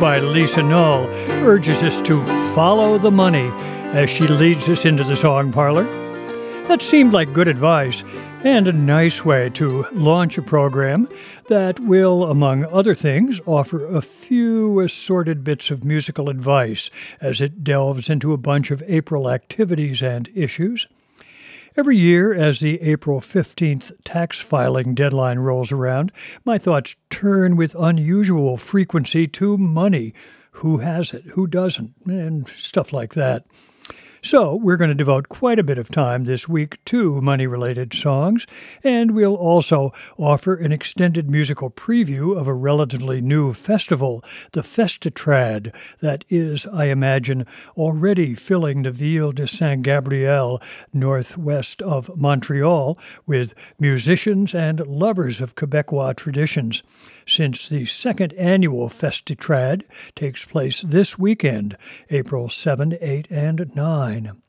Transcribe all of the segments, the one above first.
by Lisa Null urges us to follow the money as she leads us into the song parlor. That seemed like good advice and a nice way to launch a program that will, among other things, offer a few assorted bits of musical advice as it delves into a bunch of April activities and issues. Every year, as the April 15th tax filing deadline rolls around, my thoughts turn with unusual frequency to money. Who has it? Who doesn't? And stuff like that. So, we're going to devote quite a bit of time this week to money related songs, and we'll also offer an extended musical preview of a relatively new festival, the Festitrad, that is, I imagine, already filling the Ville de Saint Gabriel northwest of Montreal with musicians and lovers of Quebecois traditions since the second annual Festitrad takes place this weekend, April 7, 8, and 9.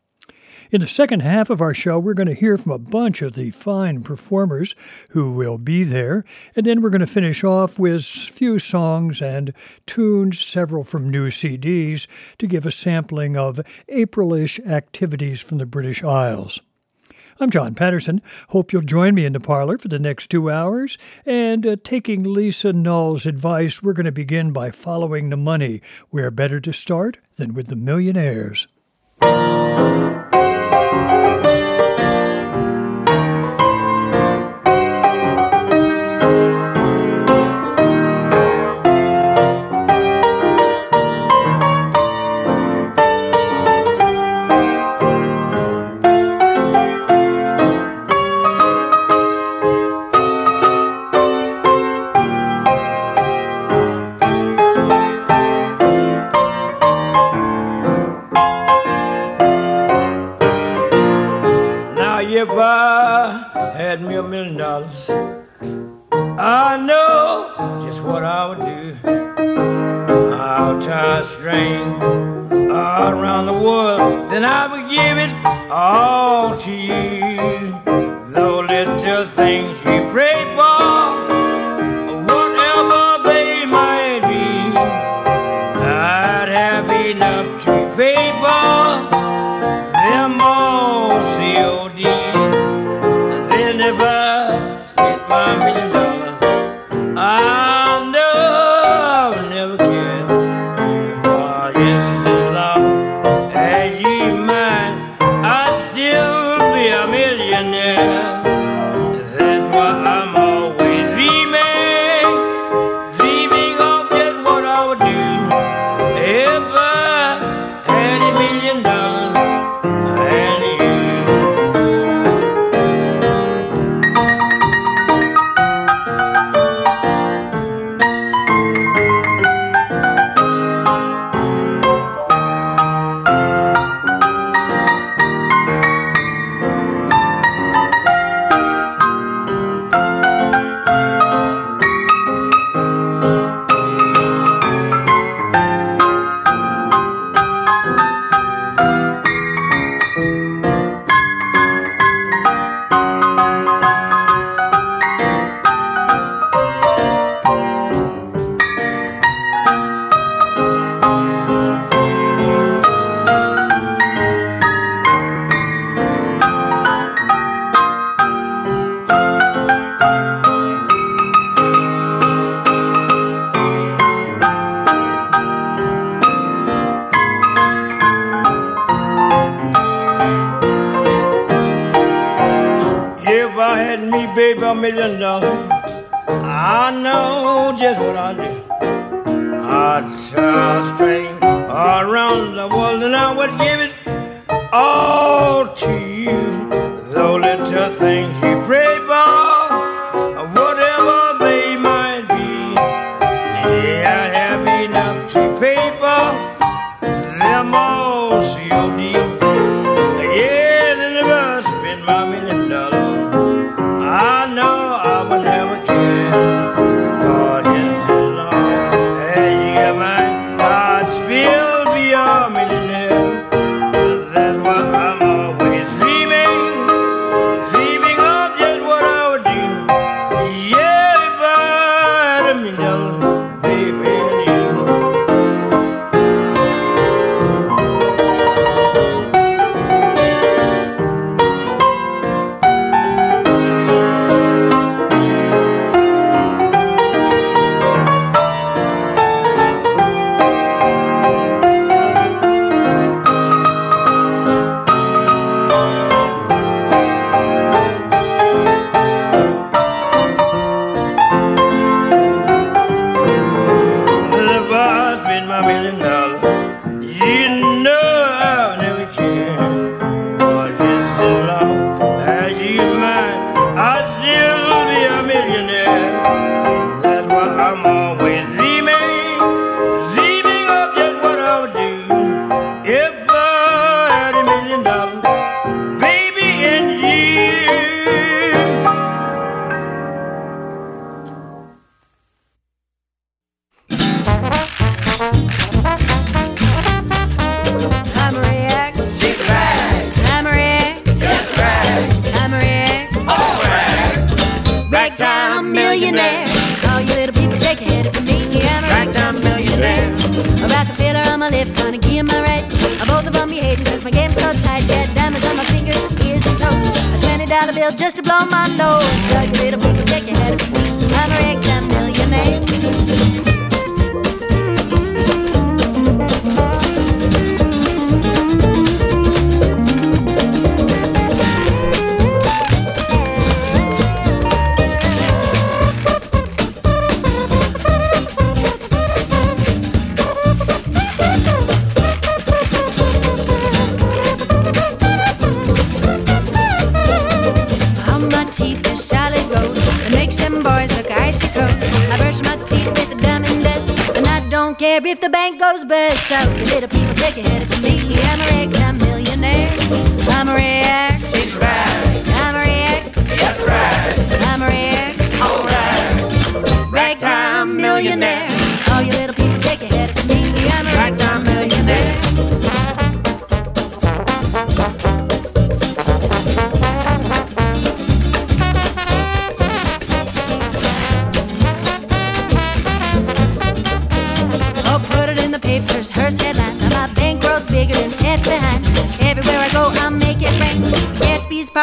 In the second half of our show, we're going to hear from a bunch of the fine performers who will be there, and then we're going to finish off with a few songs and tunes, several from new CDs, to give a sampling of Aprilish activities from the British Isles. I'm John Patterson. Hope you'll join me in the parlor for the next two hours. And uh, taking Lisa Null's advice, we're going to begin by following the money. Where better to start than with the millionaires? Millionaire. world, then I'm always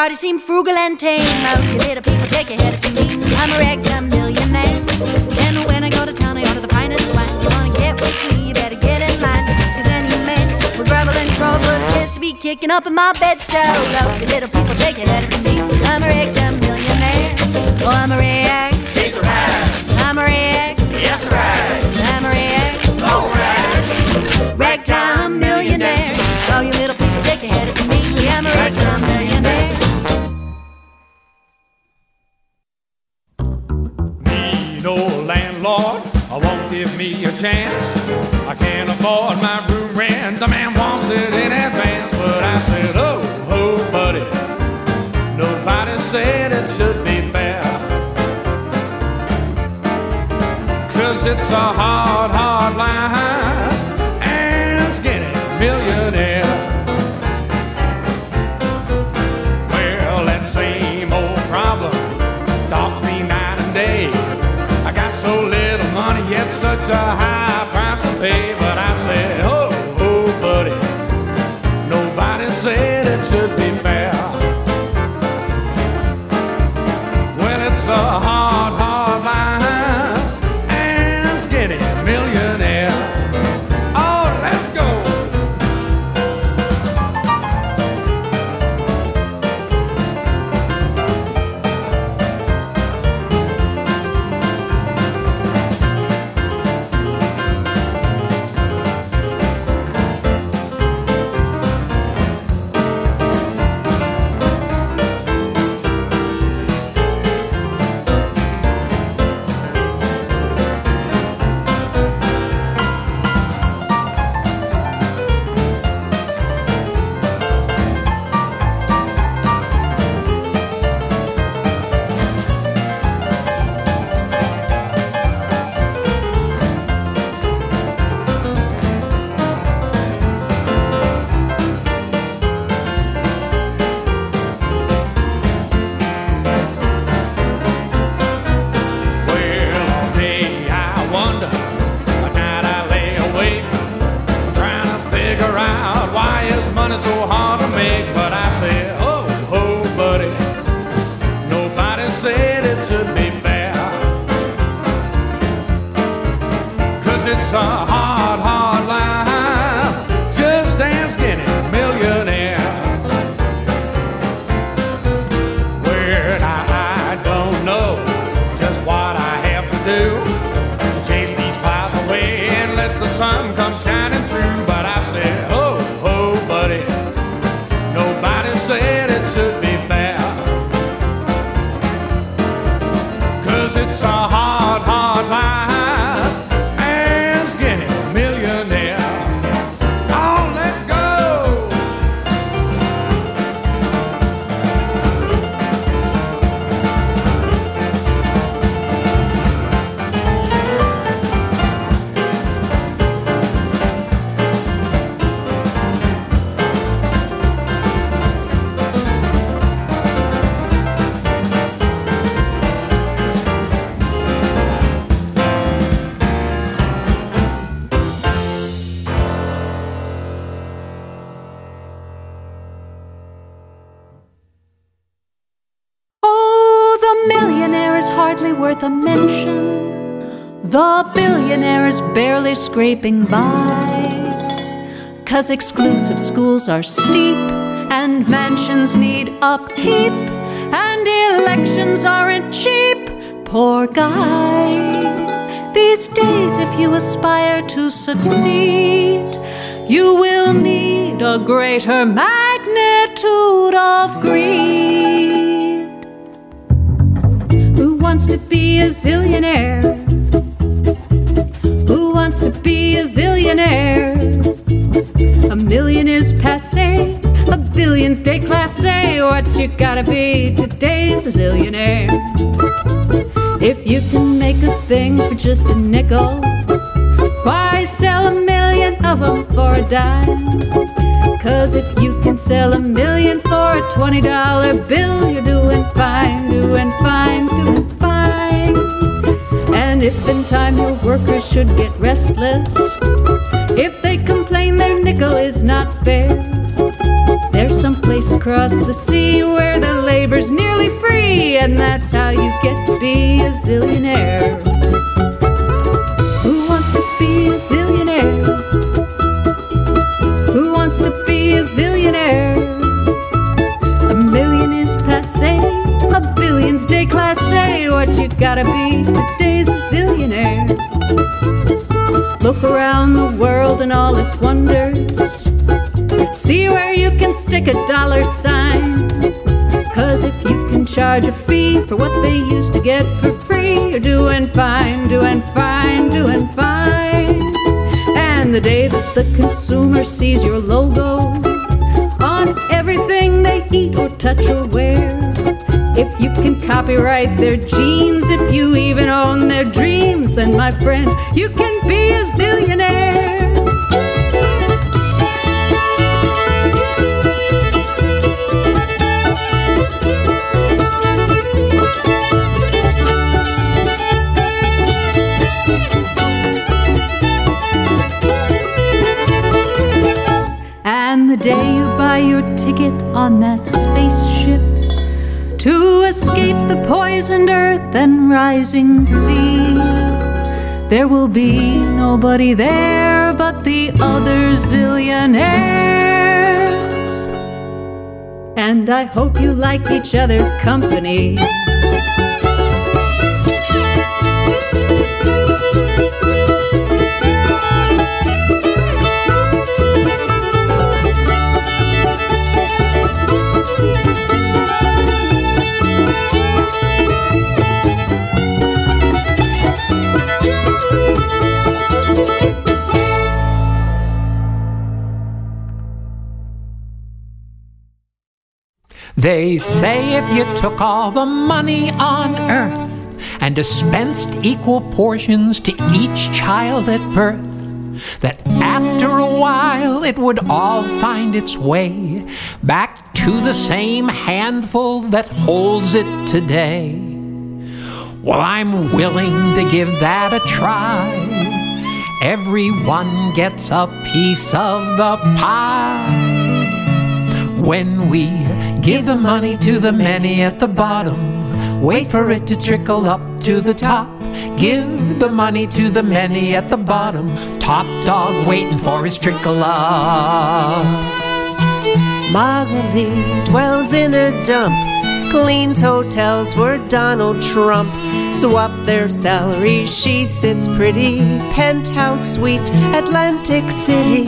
party seem frugal and tame. Most you little people take your head up and leave. I'm a regular millionaire. And when I go to town, I order the finest wine. You wanna get with me, you better get in line. Cause any man with gravel and trouble just to be kicking up in my bed. So most you little people take your head up and leave. I'm a regular millionaire. Oh, I'm a rag. Chase a rag. I'm a rag. Yes, a rag. I'm a rag. Oh, rag. Ragtime millionaire. Oh, you little worth a mention. The billionaire is barely scraping by. Cause exclusive schools are steep, and mansions need upkeep, and elections aren't cheap. Poor guy. These days, if you aspire to succeed, you will need a greater magnitude of greed. Who wants to be a zillionaire? Who wants to be a zillionaire? A million is passe, a billion's déclassé. What you gotta be today's a zillionaire. If you can make a thing for just a nickel, why sell a million of them for a dime? Cause if you can sell a million for a $20 bill, you're doing fine, doing fine, doing. And if in time your workers should get restless, if they complain their nickel is not fair, there's some place across the sea where the labor's nearly free, and that's how you get to be a zillionaire. Who wants to be a zillionaire? Who wants to be a zillionaire? Billion's déclassé. What you gotta be today's a zillionaire. Look around the world and all its wonders. See where you can stick a dollar sign. Cause if you can charge a fee for what they used to get for free, you're doing fine, doing fine, doing fine. And the day that the consumer sees your logo on everything they eat or touch or wear, if you can copyright their genes, if you even own their dreams, then my friend, you can be a zillionaire. And the day you buy your ticket on that spaceship to escape the poisoned earth and rising sea, there will be nobody there but the other zillionaires. And I hope you like each other's company. They say if you took all the money on earth and dispensed equal portions to each child at birth, that after a while it would all find its way back to the same handful that holds it today. Well, I'm willing to give that a try. Everyone gets a piece of the pie. When we give the money to the many at the bottom, wait for it to trickle up to the top. Give the money to the many at the bottom, top dog waiting for his trickle up. Marguerite dwells in a dump, cleans hotels for Donald Trump. Swap their salary, she sits pretty. Penthouse suite, Atlantic City.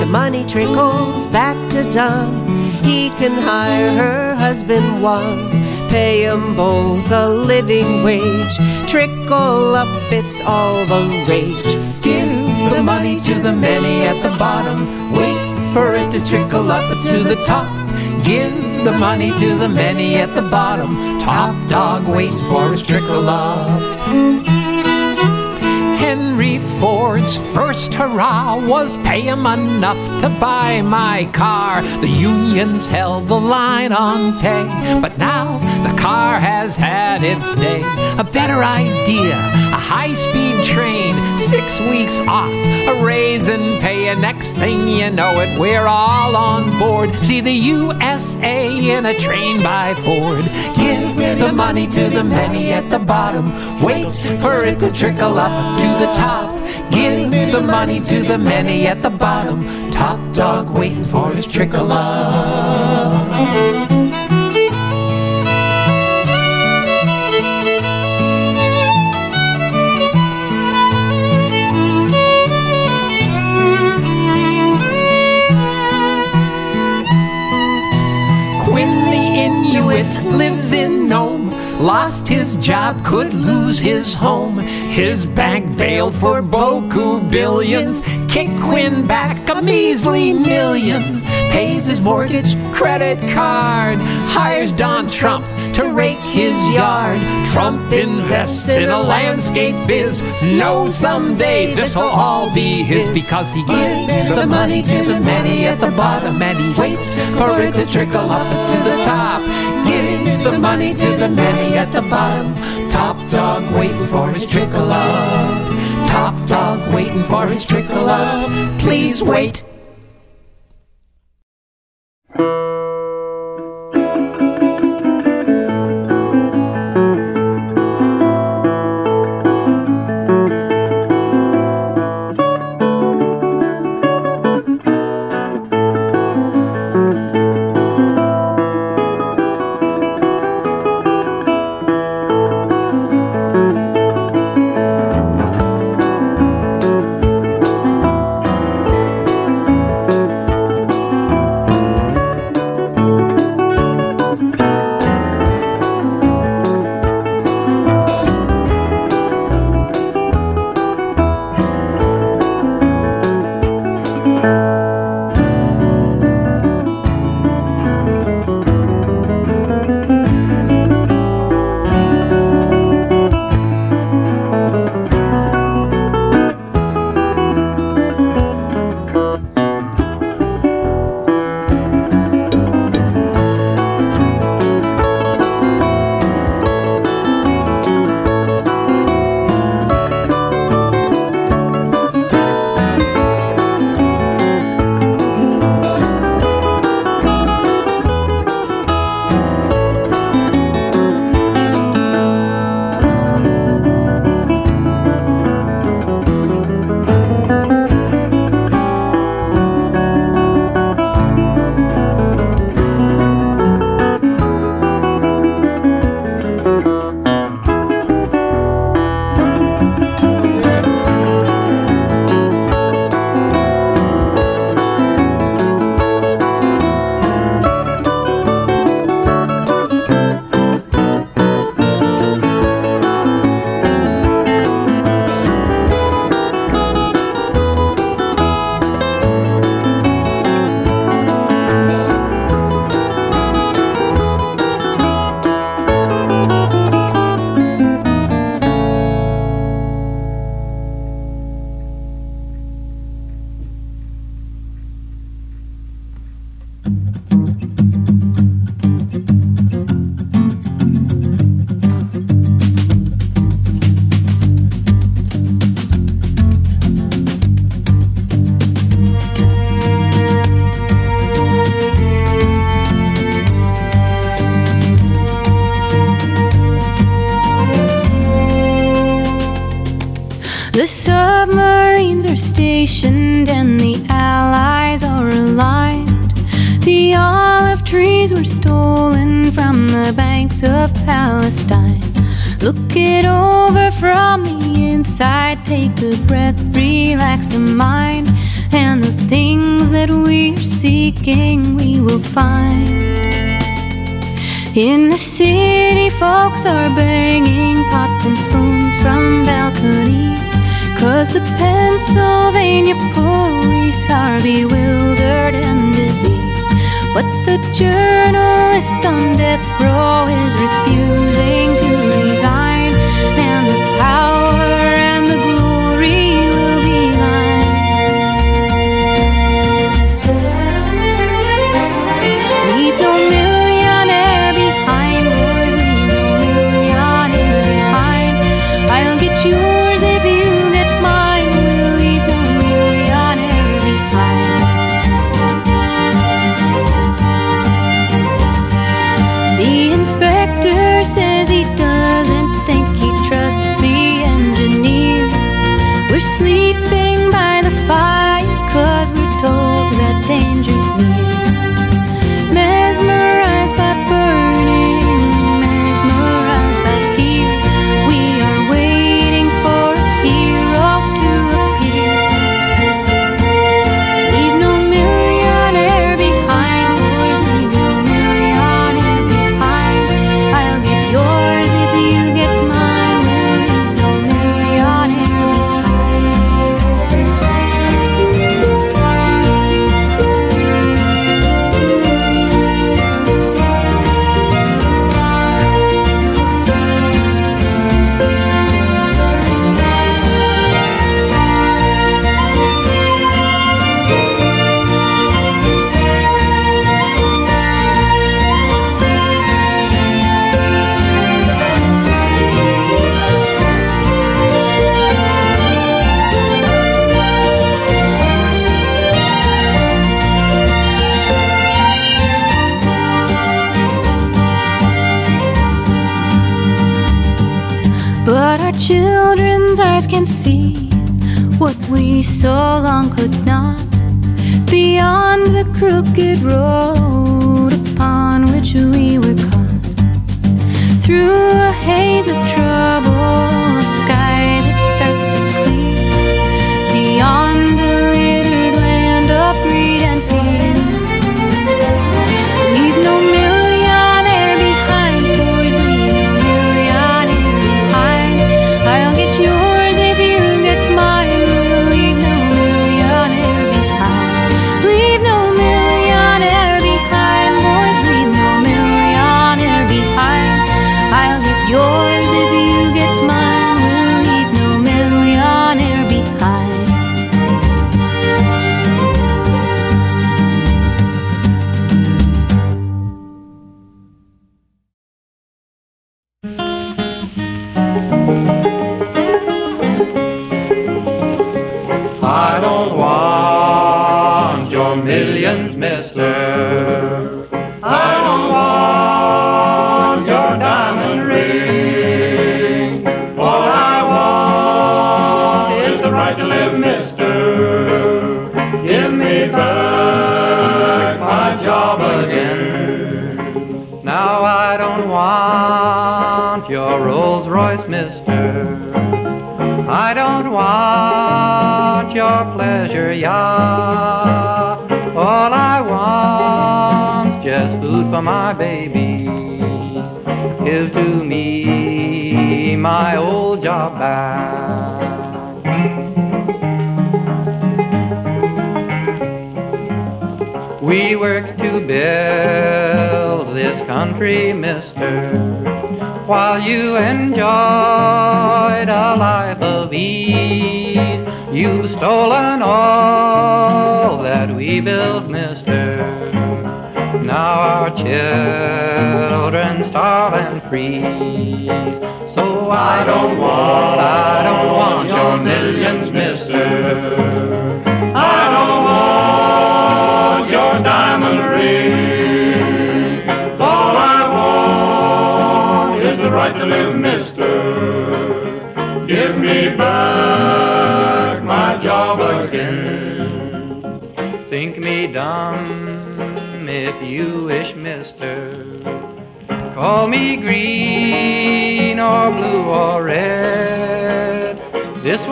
The money trickles back to Don. He can hire her husband one. Pay 'em both a living wage. Trickle up, it's all the rage. Give the money to the many at the bottom. Wait for it to trickle up to the top. Give the money to the many at the bottom. Top dog waiting for his trickle up. Henry Ford's first hurrah was pay him enough to buy my car. The unions held the line on pay, but now the car has had its day. A better idea, high speed train, six weeks off, a raise in pay, and next thing you know it, we're all on board. See the USA in a train by Ford. Give the money to the many at the bottom, wait for it to trickle up to the top. Give the money to the many at the bottom, top dog waiting for his trickle up. Inuit lives in Nome. Lost his job, could lose his home. His bank bailed for boku billions. Kick Quinn back a measly million. Pays his mortgage, credit card. Hires Don Trump to rake his yard. Trump invests in a landscape biz. Knows someday this'll all be his because he gives the money to the many at the bottom and he waits for it to trickle up to the top. The money to the many at the bottom. Top dog waiting for his trickle up. Top dog waiting for his trickle up. Please wait. Find. In the city, folks are banging pots and spoons from balconies. Cause the Pennsylvania police are bewildered and diseased. But the journalist on death row is refusing to we so long could not. Beyond the crooked road upon which we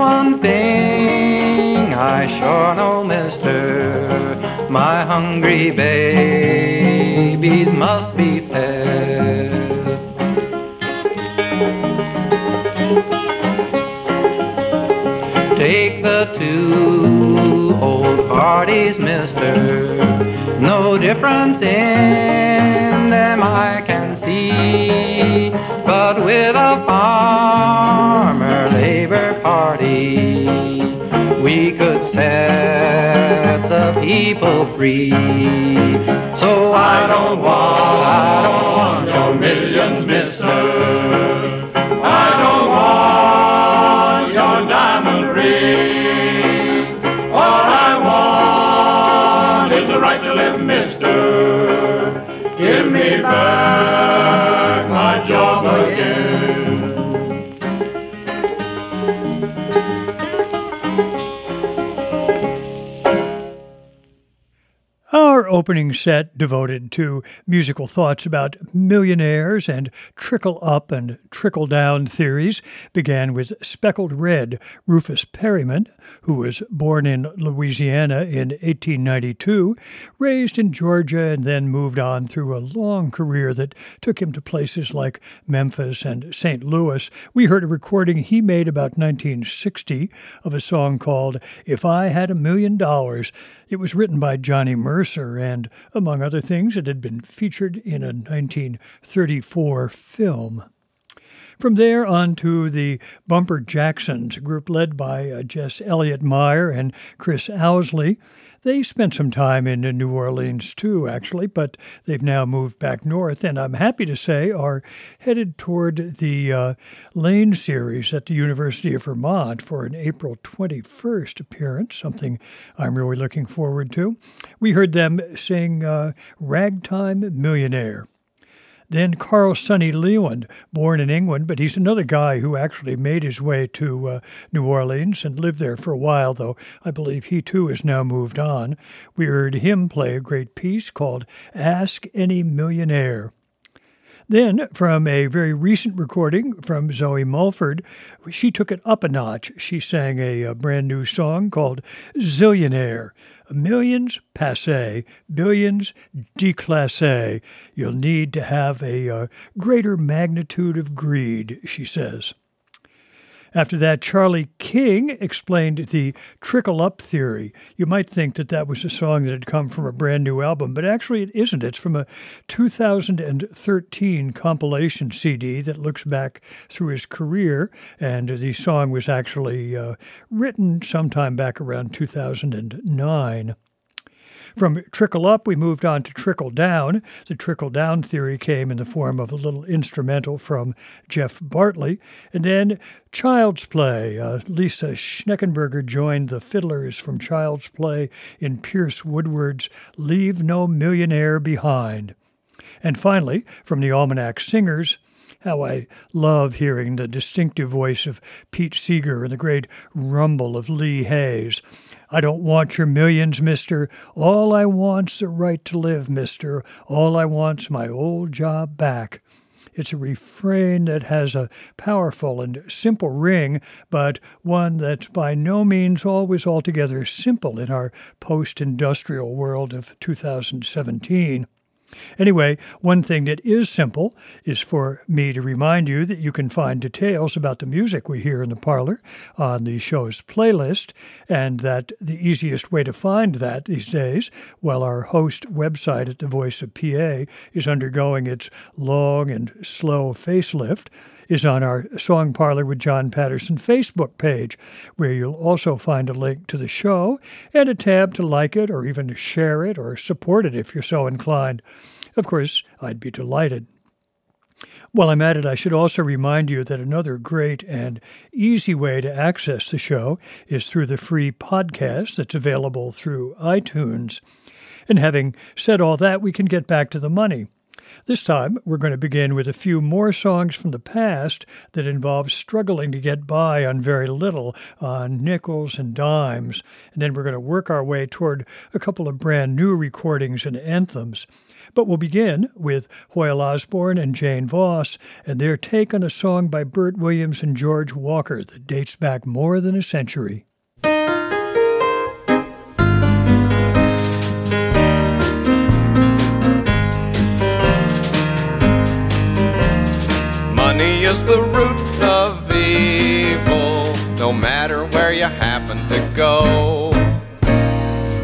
one thing. free. Opening set, devoted to musical thoughts about millionaires and trickle up and trickle down theories, began with Speckled Red, Rufus Perryman, who was born in Louisiana in 1892, raised in Georgia, and then moved on through a long career that took him to places like Memphis and St. Louis. We heard a recording he made about 1960 of a song called If I Had a Million Dollars. It was written by Johnny Mercer, and among other things, it had been featured in a 1934 film. From there on to the Bumper Jacksons, group led by uh, Jess Elliott Meyer and Chris Ousley. They spent some time in New Orleans too, actually, but they've now moved back north, and I'm happy to say are headed toward the uh, Lane series at the University of Vermont for an April 21st appearance, something I'm really looking forward to. We heard them sing uh, Ragtime Millionaire. Then Carl Sonny Leyland, born in England, but he's another guy who actually made his way to uh, New Orleans and lived there for a while, though I believe he too has now moved on. We heard him play a great piece called Ask Any Millionaire. Then, from a very recent recording from Zoe Mulford, she took it up a notch. She sang a, a brand new song called Zillionaire. Millions passe, billions déclassé. You'll need to have a uh, greater magnitude of greed, she says. After that, Charlie King explained the trickle up theory. You might think that that was a song that had come from a brand new album, but actually it isn't. It's from a 2013 compilation CD that looks back through his career, and the song was actually uh, written sometime back around 2009. From trickle up, we moved on to trickle down. The trickle down theory came in the form of a little instrumental from Jeff Bartley. And then Child's Play. Uh, Lissa Schneckenburger joined the fiddlers from Child's Play in Pierce Woodward's Leave No Millionaire Behind. And finally, from the Almanac Singers, how I love hearing the distinctive voice of Pete Seeger and the great rumble of Lee Hays. I don't want your millions, mister. All I want's the right to live, mister. All I want's my old job back. It's a refrain that has a powerful and simple ring, but one that's by no means always altogether simple in our post industrial world of 2017. Anyway, one thing that is simple is for me to remind you that you can find details about the music we hear in the parlor on the show's playlist, and that the easiest way to find that these days, while our host website at the Voice of PA is undergoing its long and slow facelift, is on our Song Parlor with John Patterson Facebook page, where you'll also find a link to the show and a tab to like it or even to share it or support it if you're so inclined. Of course, I'd be delighted. While I'm at it, I should also remind you that another great and easy way to access the show is through the free podcast that's available through iTunes. And having said all that, we can get back to the money. This time, we're going to begin with a few more songs from the past that involve struggling to get by on very little, on nickels and dimes. And then we're going to work our way toward a couple of brand new recordings and anthems. But we'll begin with Hoyle Osborne and Jane Voss and their take on a song by Bert Williams and George Walker that dates back more than a century.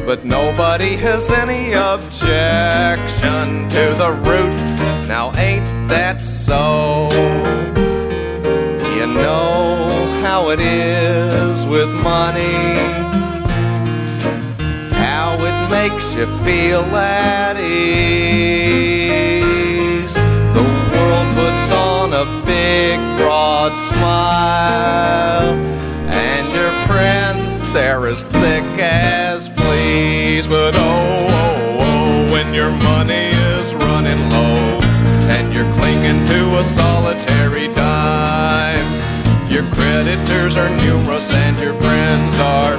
But nobody has any objection to the root. Now, ain't that so? You know how it is with money, how it makes you feel at ease. The world puts on a big, broad smile, and your friends, they're as thick as fleas. But oh, oh, oh, when your money is running low, and you're clinging to a solitary dime, your creditors are numerous and your friends are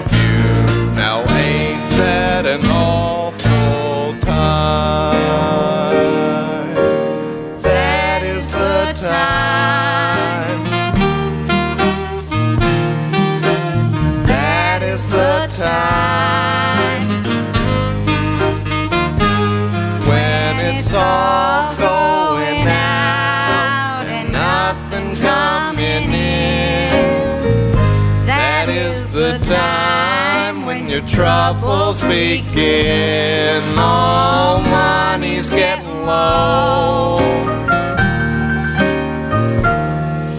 troubles begin. Oh, money's getting low.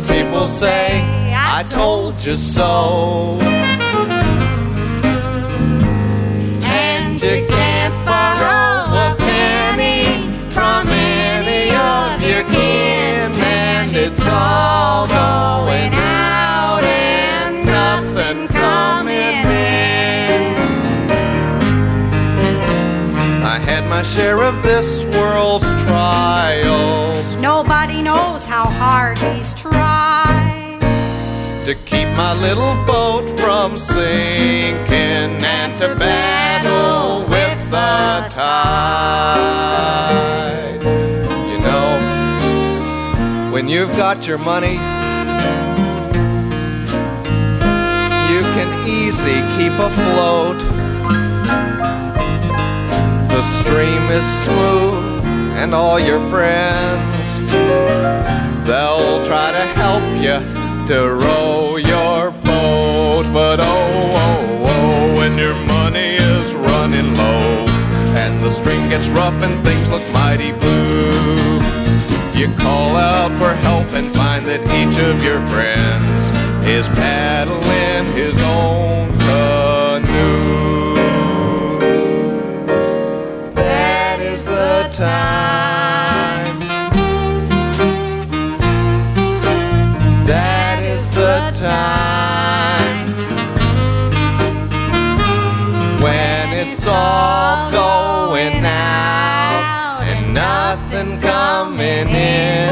People say, I told you so. And you can't borrow a penny from any of your kin, and it's all going out my share of this world's trials Nobody knows how hard he's tried. to keep my little boat from sinking and to battle with the tide. You know, when you've got your money, you can easy keep afloat. The stream is smooth, and all your friends They'll try to help you to row your boat. But oh, oh, oh, when your money is running low and the stream gets rough and things look mighty blue, you call out for help and find that each of your friends is paddling his own canoe. Coming in.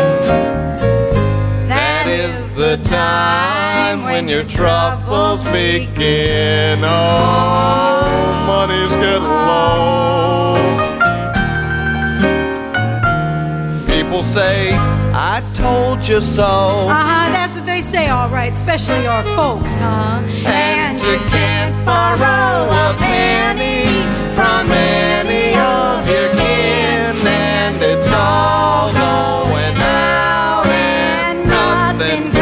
That is the time when your troubles begin. Oh, money's getting low. People say, I told you so. Uh huh, that's what they say, all right, especially our folks, huh? And you can't borrow a penny from any of your kin, and it's all going out and nothing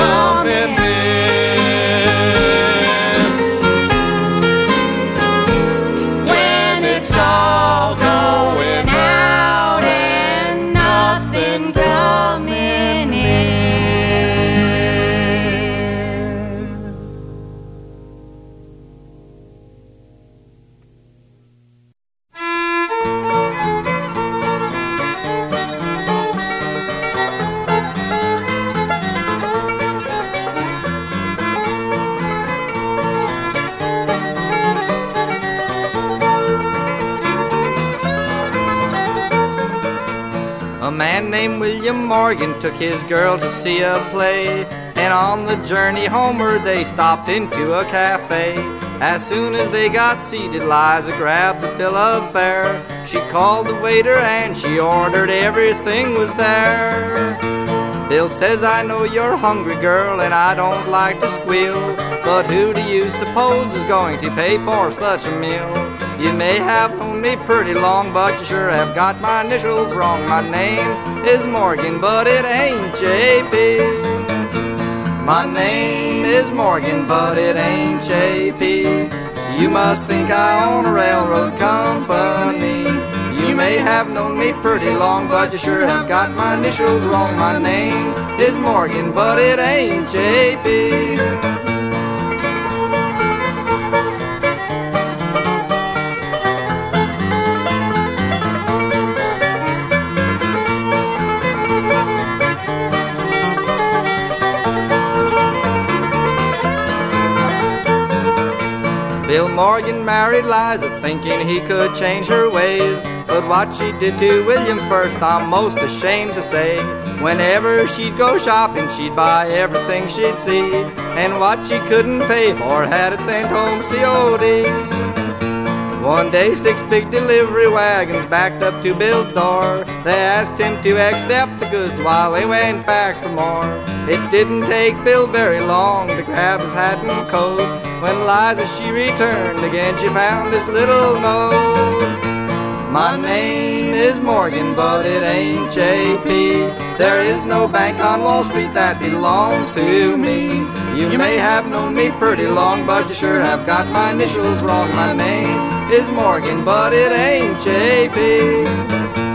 man named William Morgan took his girl to see a play. And on the journey homeward, they stopped into a cafe. As soon as they got seated, Liza grabbed the bill of fare. She called the waiter and she ordered everything was there. Bill says, I know you're hungry, girl, and I don't like to squeal. But who do you suppose is going to pay for such a meal? You may have known me pretty long, but you sure have got my initials wrong. My name is Morgan, but it ain't JP. My name is Morgan, but it ain't JP. You must think I own a railroad company. You may have known me pretty long, but you sure have got my initials wrong. My name is Morgan, but it ain't JP. Morgan married Liza, thinking he could change her ways. But what she did to William first, I'm most ashamed to say. Whenever she'd go shopping, she'd buy everything she'd see. And what she couldn't pay for had it sent home COD. One day, six big delivery wagons backed up to Bill's door. They asked him to accept the goods while they went back for more. It didn't take Bill very long to grab his hat and coat. When Liza she returned again, she found this little note. My name is Morgan, but it ain't JP. There is no bank on Wall Street that belongs to me. You may have known me pretty long, but you sure have got my initials wrong. My name is Morgan, but it ain't JP.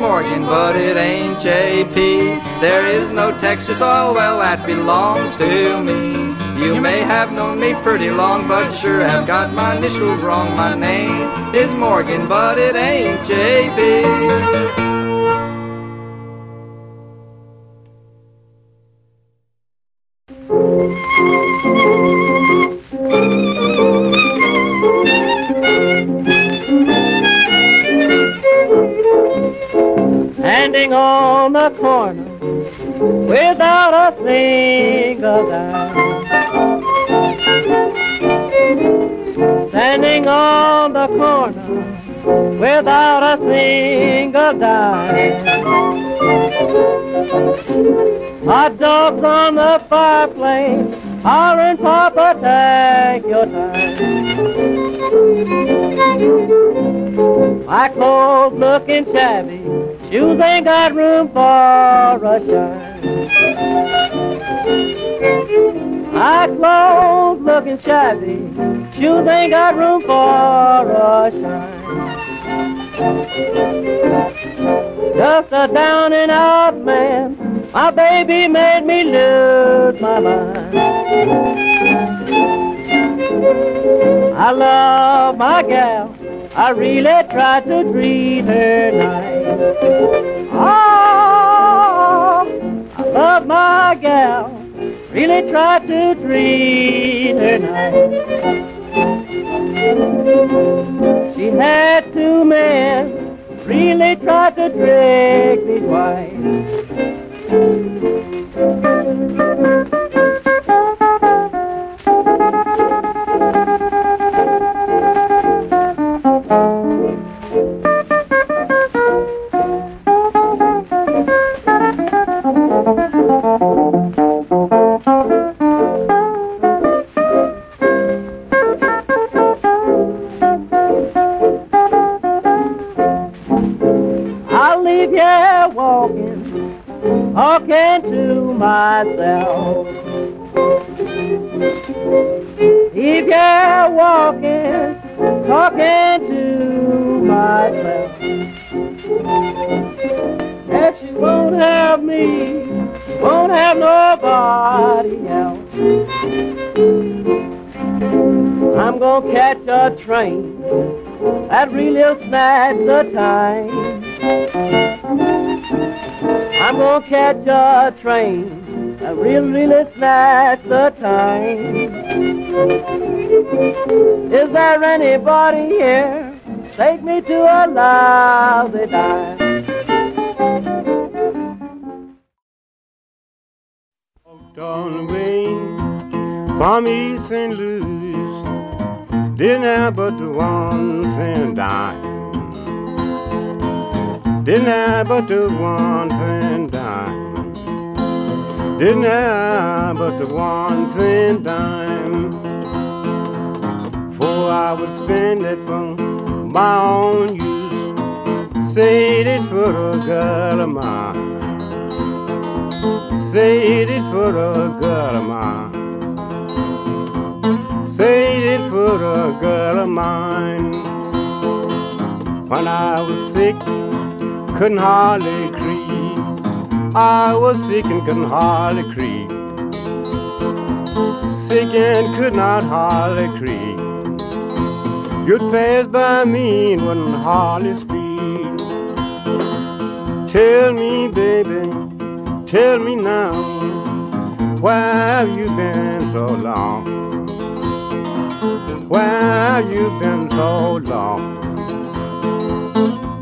Morgan, but it ain't JP. There is no Texas oil well that belongs to me. You may have known me pretty long, but you sure have got my initials wrong. My name is Morgan, but it ain't JP. Standing on the corner without a single dime. Standing on the corner without a single dime. Hot dogs on the fireplace, hollering, Papa, take your time. My clothes looking shabby, shoes ain't got room for a shine. My clothes looking shabby, shoes ain't got room for a shine. Just a down and out man, my baby made me lose my mind. I love my gal. I really try to treat her nice. Oh, I love my gal. Really try to treat her nice. She had two men. Really tried to trick me twice. But the one cent dime. Didn't have but the one cent dime. For I would spend it for my own use. Say it for a girl of mine. Say it for a girl of mine. Say it for a girl of mine. When I was sick couldn't hardly creep. I was sick and couldn't hardly creep. Sick and could not hardly creep. You'd pass by me and wouldn't hardly speak. Tell me, baby, tell me now, where have you been so long? Where have you been so long?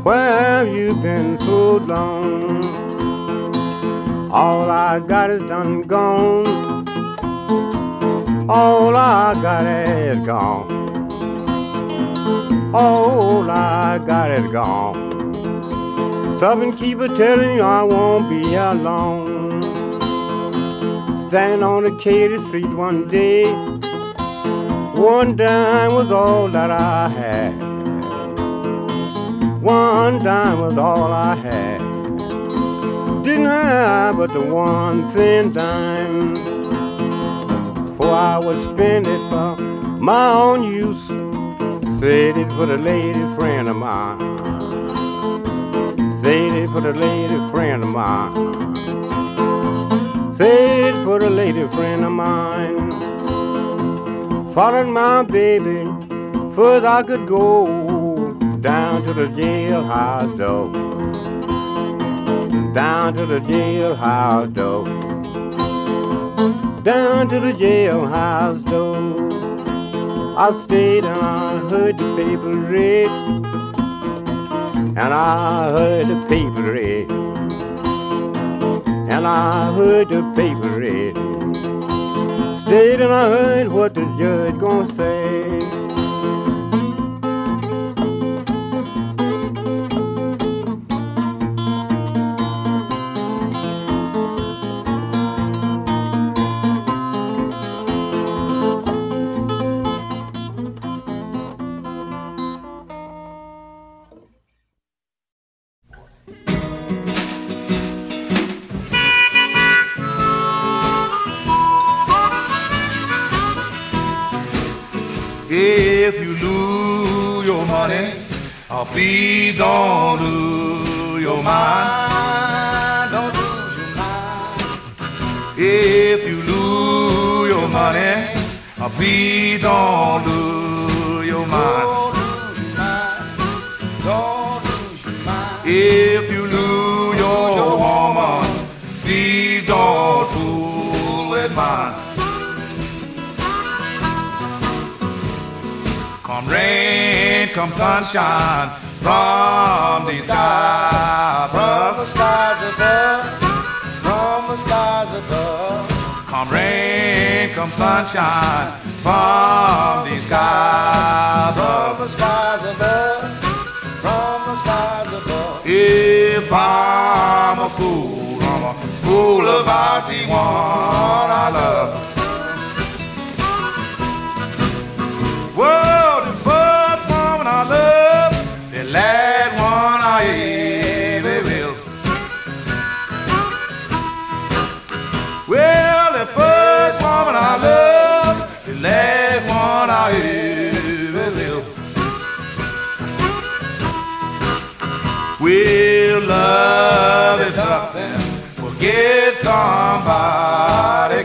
Where have you been so long? All I got is done gone. All I got is gone. All I got is gone. Something keep a telling you I won't be alone. Standing on the Katy Street one day, one dime was all that I had. One dime was all I had. Didn't have but the one thin dime. For I would spend it for my own use. Said it for the lady friend of mine. Said it for the lady friend of mine. Said it for the lady friend of mine. Followed my baby, further I could go down to the jailhouse door. Down to the jailhouse door. Down to the jailhouse door. I stayed and I heard the paper read. And I heard the paper read. And I heard the paper read. Stayed and I heard what the judge gonna say. Please don't lose your mind. Don't lose your mind. If you lose your money, please don't lose your mind. Come sunshine from the sky above. From the skies above. From the skies above. Come rain, come sunshine from the sky above. From the skies above. From the skies above. If I'm a fool, I'm a fool about the one I love. Last one I ever will. Well, the first woman I love, the last one I ever will. Well, love is something will get somebody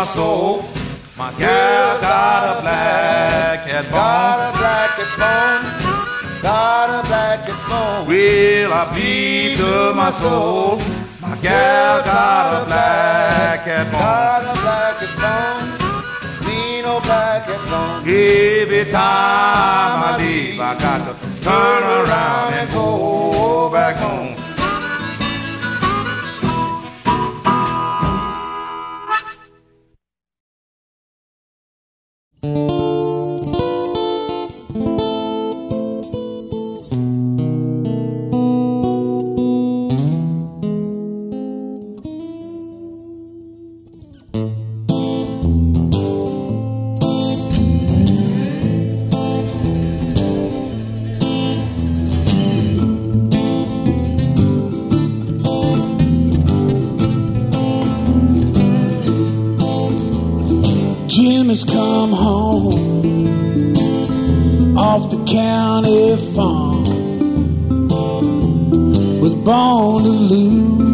my soul. My gal got a black cat bone. Got a black cat bone. Got a black cat bone. Well, I bleed to my soul. My gal got a black cat bone. Got a black cat bone. Old black cat bone. Every time I leave, I got to turn around and go back home. Jim the county farm with Born to Lose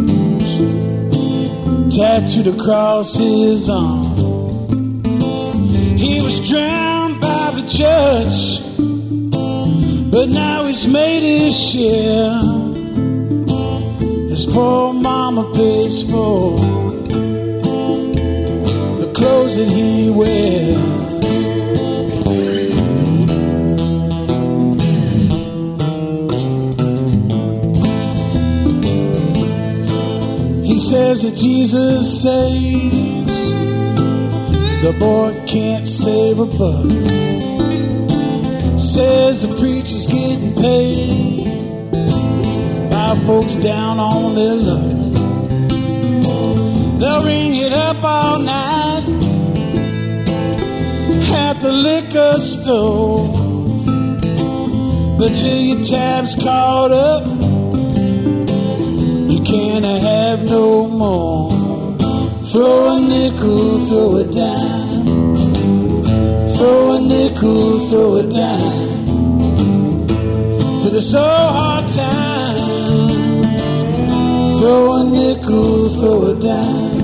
tattooed across his arm. He was drowned by the judge, but now he's made his share. his poor mama pays for the clothes that he wears. Says that Jesus saves, the boy can't save a buck. Says the preacher's getting paid by folks down on their luck. They'll ring it up all night at the liquor store. But till your tab's caught up, you can't have no more. Throw a nickel, throw a dime. Throw a nickel, throw a dime. For the so hard time. Throw a nickel, throw a dime.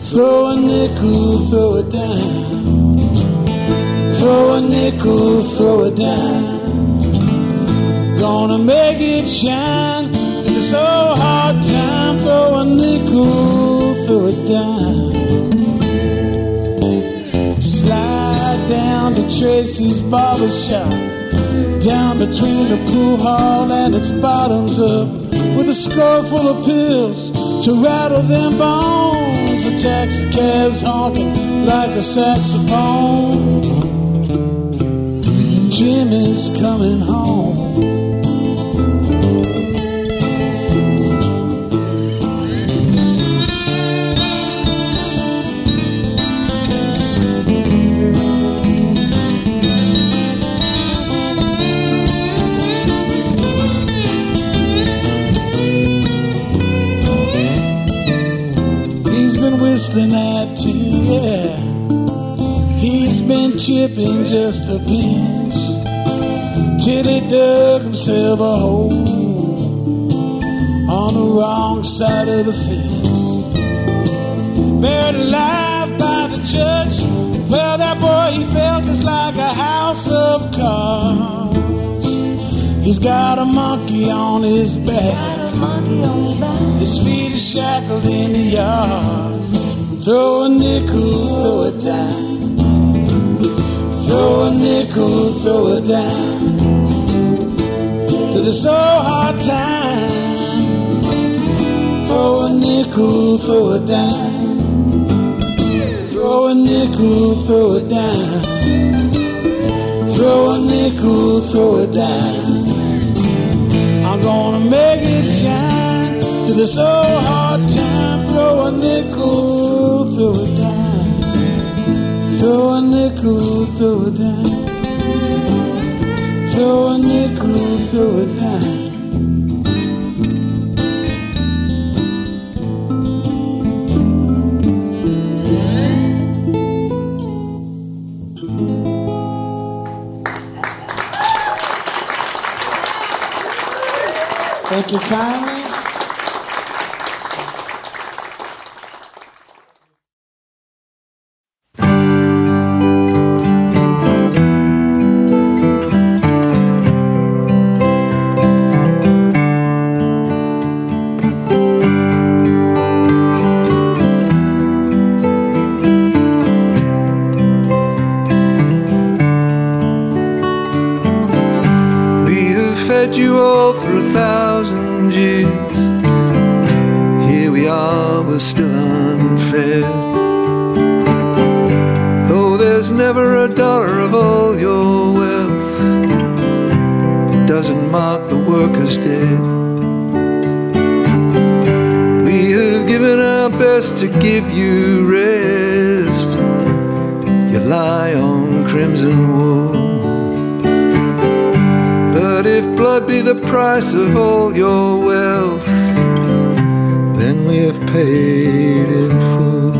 Throw a nickel, throw a dime. Throw a nickel, throw a dime. Gonna make it shine so hard time. Throw a nickel, throw a dime. Slide down to Tracy's barber shop. Down between the pool hall and its bottoms up. With a skull full of pills to rattle them bones. The taxi cab's honking like a saxophone. Jim is coming home. Been at you, yeah. He's been chipping just a pinch till he dug himself a hole on the wrong side of the fence. Buried alive by the judge. Well, that boy, he felt just like a house of cards. He's got a monkey on his back. His feet are shackled in the yard. Throw a nickel, throw a dime. Throw a nickel, throw a dime. To the so hard time. Throw a nickel, throw a dime. Throw a nickel, throw a dime. Throw a nickel, throw a dime. I'm gonna make it shine to the so hard time. Throw a nickel, throw a dime. Throw a nickel, throw a dime. Throw a nickel, throw a dime. Thank you kindly. For a thousand years. Here we are, we're still unfed. Though there's never a dollar of all your wealth, it doesn't mark the workers dead. We have given our best to give you rest. You lie on crimson wool. Be the price of all your wealth, then we have paid in full.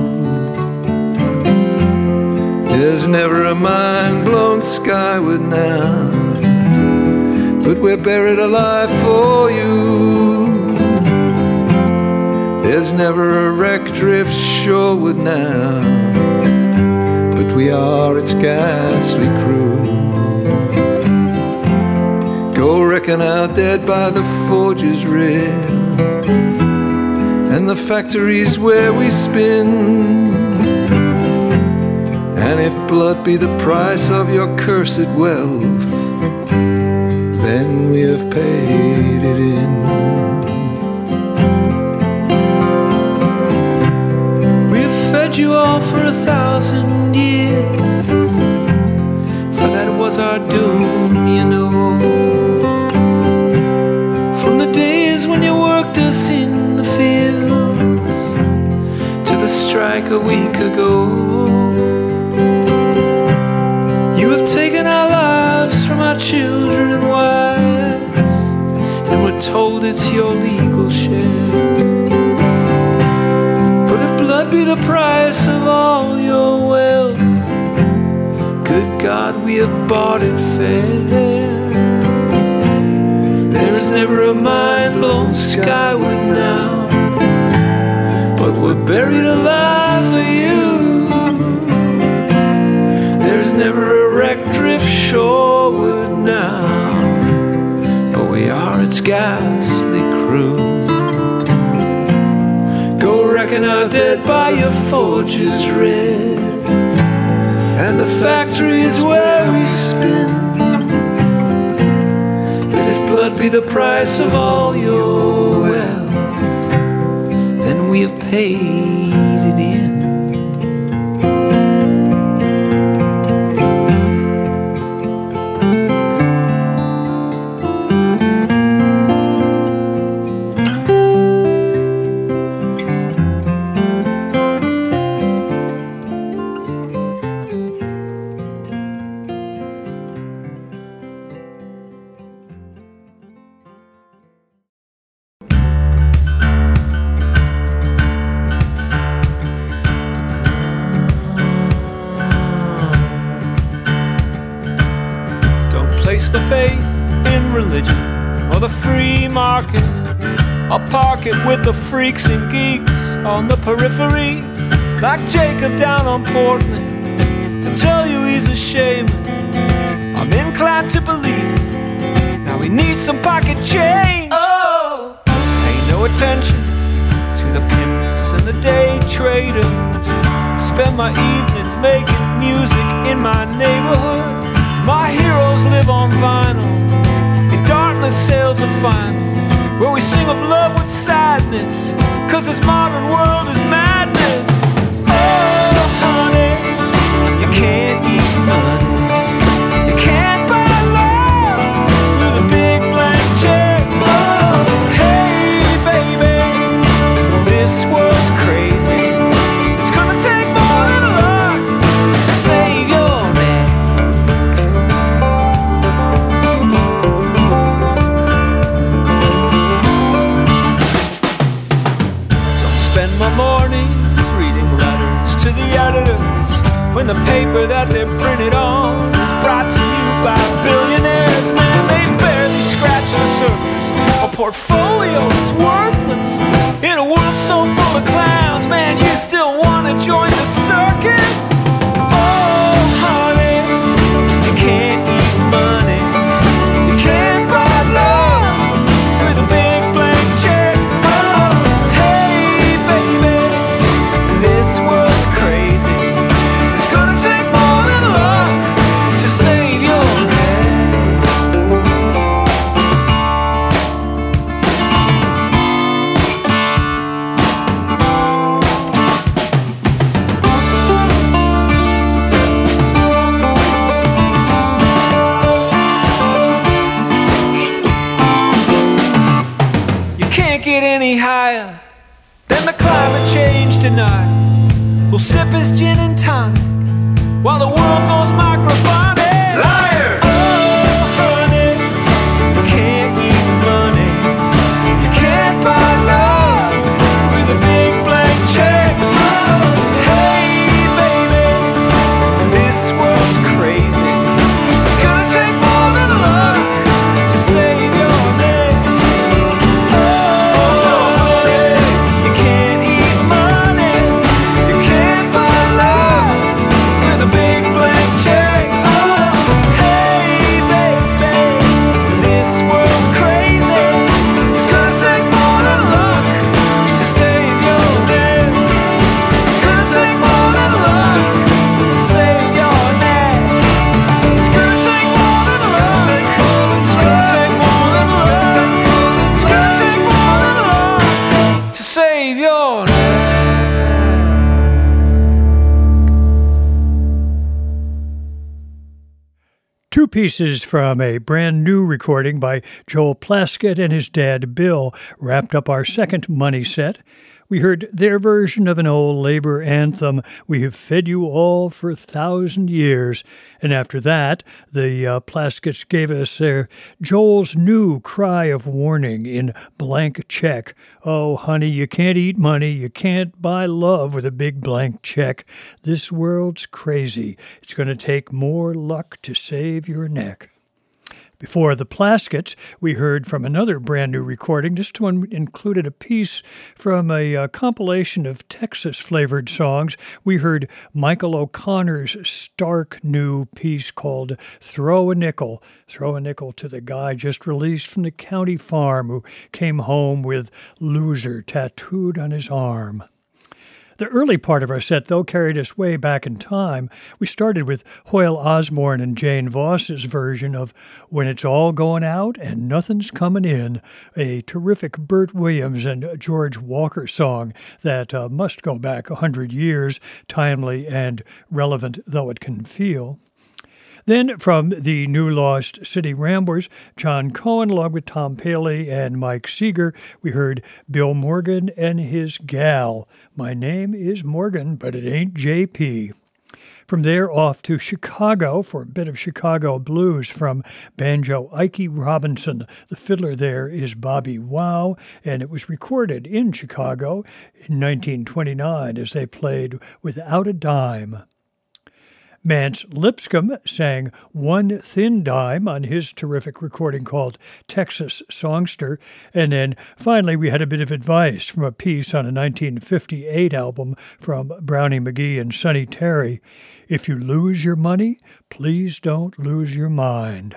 There's never a mind blown skyward now, but we're buried alive for you. There's never a wreck drift shoreward now, but we are its ghastly crew. Reckon our dead by the forge's red. and the factories where we spin. And if blood be the price of your cursed wealth, then we have paid it in. We've fed you all for a thousand years, for that was our doom, you know. Strike a week ago. You have taken our lives from our children and wives, and we're told it's your legal share. But if blood be the price of all your wealth, good God, we have bought it fair. There is never a mind blown skyward now, buried alive for you. There's never a wreck drift shoreward now, but we are its ghastly crew. Go reckon our dead by your forges red, and the factories where we spin. Blood be the price of all your paid freaks and geeks on the periphery, like Jacob down on Portland. I tell you he's a shaman. I'm inclined to believe it. Now we need some pocket change. Oh, pay no attention to the pimps and the day traders. Spend my evenings making music in my neighborhood. My heroes live on vinyl. In Dartmouth sales are final. Where we sing of love with sadness. Pieces from a brand new recording by Joel Plaskett and his dad Bill wrapped up our second money set. We heard their version of an old labor anthem, We Have Fed You All for a Thousand Years. And after that, the uh, Plasketts gave us their Joel's new cry of warning in blank check. Oh, honey, you can't eat money. You can't buy love with a big blank check. This world's crazy. It's going to take more luck to save your neck. Before the Plasketts, we heard from another brand new recording. This one included a piece from a uh, compilation of Texas flavored songs. We heard Michael O'Connor's stark new piece called Throw a Nickel. Throw a nickel to the guy just released from the county farm who came home with loser tattooed on his arm. The early part of our set, though, carried us way back in time. We started with Hoyle Osborne and Jane Voss's version of When It's All Going Out and Nothing's Coming In, a terrific Bert Williams and George Walker song that uh, must go back a hundred years, timely and relevant though it can feel. Then from the New Lost City Ramblers, John Cohen, along with Tom Paley and Mike Seeger, we heard Bill Morgan and his gal. My name is Morgan, but it ain't JP. From there off to Chicago for a bit of Chicago blues from banjo Ikey Robinson. The fiddler there is Bobby Wow, and it was recorded in Chicago in 1929 as they played Without a Dime. Mance Lipscomb sang One Thin Dime on his terrific recording called Texas Songster. And then finally, we had a bit of advice from a piece on a 1958 album from Brownie McGhee and Sonny Terry. If you lose your money, please don't lose your mind.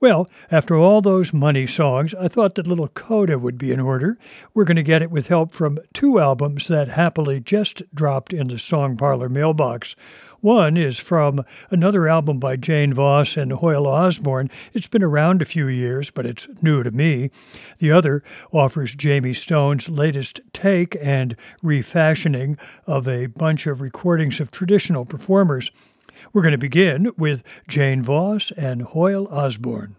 Well, after all those money songs, I thought that little Coda would be in order. We're going to get it with help from two albums that happily just dropped in the Song Parlor mailbox. One is from another album by Jane Voss and Hoyle Osborne. It's been around a few years, but it's new to me. The other offers Jayme Stone's latest take and refashioning of a bunch of recordings of traditional performers. We're going to begin with Jane Voss and Hoyle Osborne.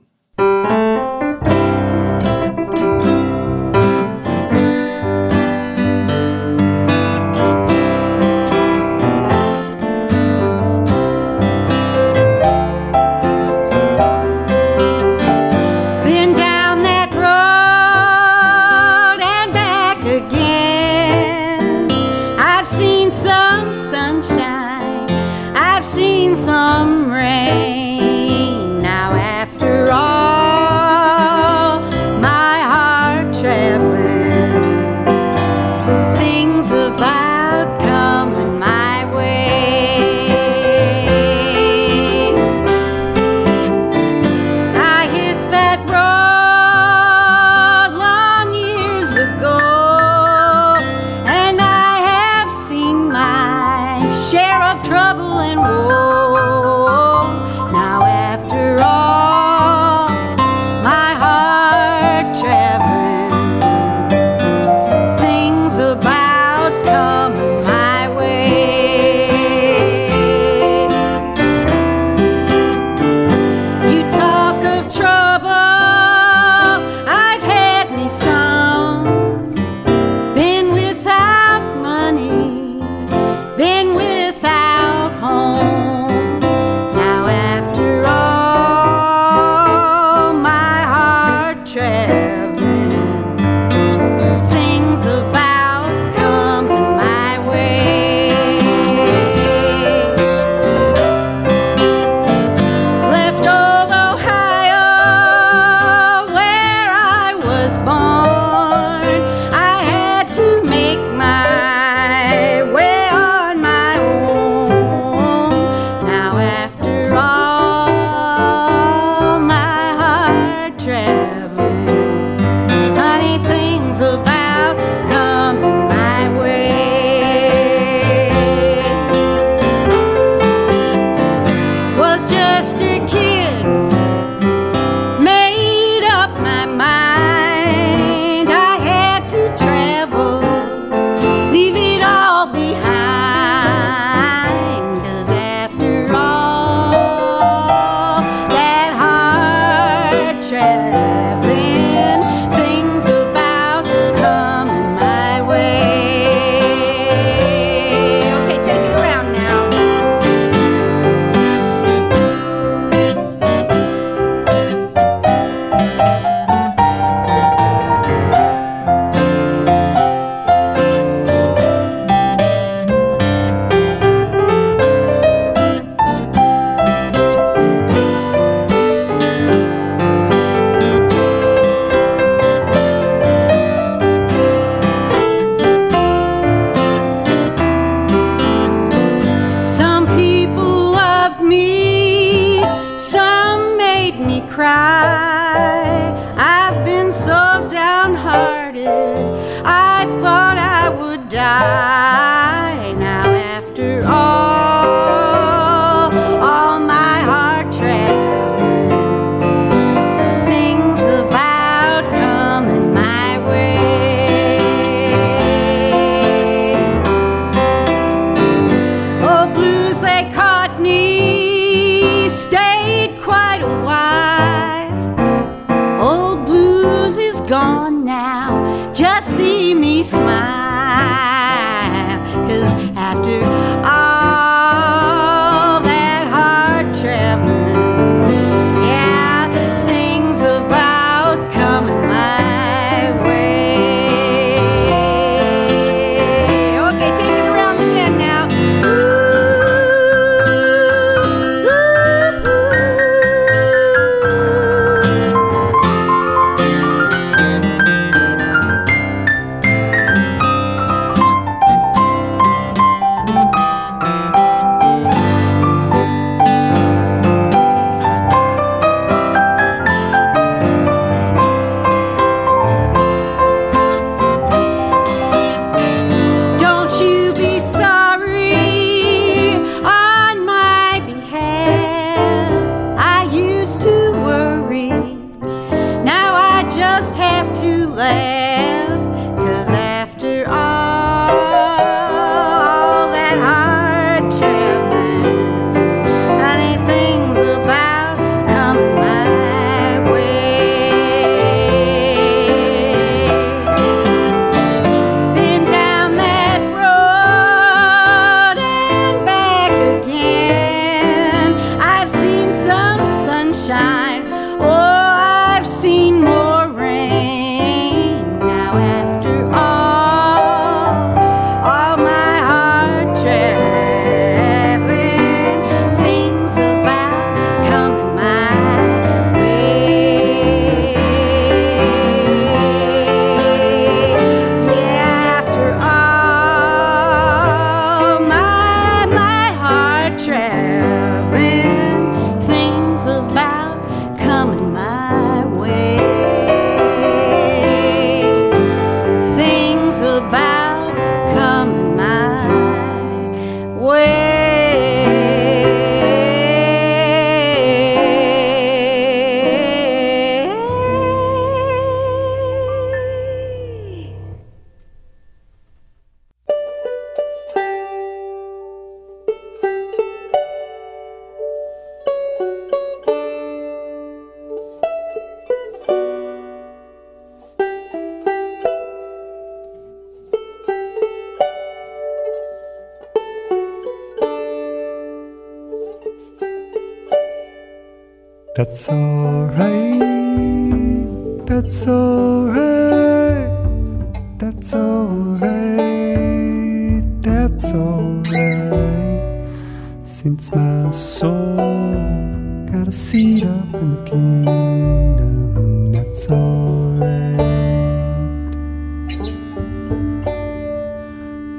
Got a seat up in the kingdom, that's alright.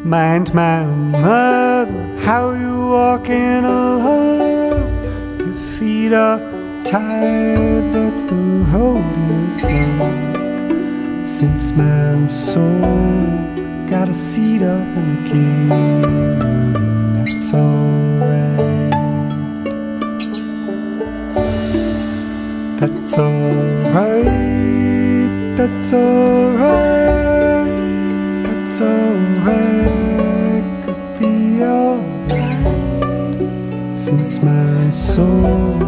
Mind my mother, how you walking alone. Your feet are tired, but the road is long. Since my soul got a seat up in the kingdom, that's all. That's alright, that's alright, that's alright, could be alright. Since my soul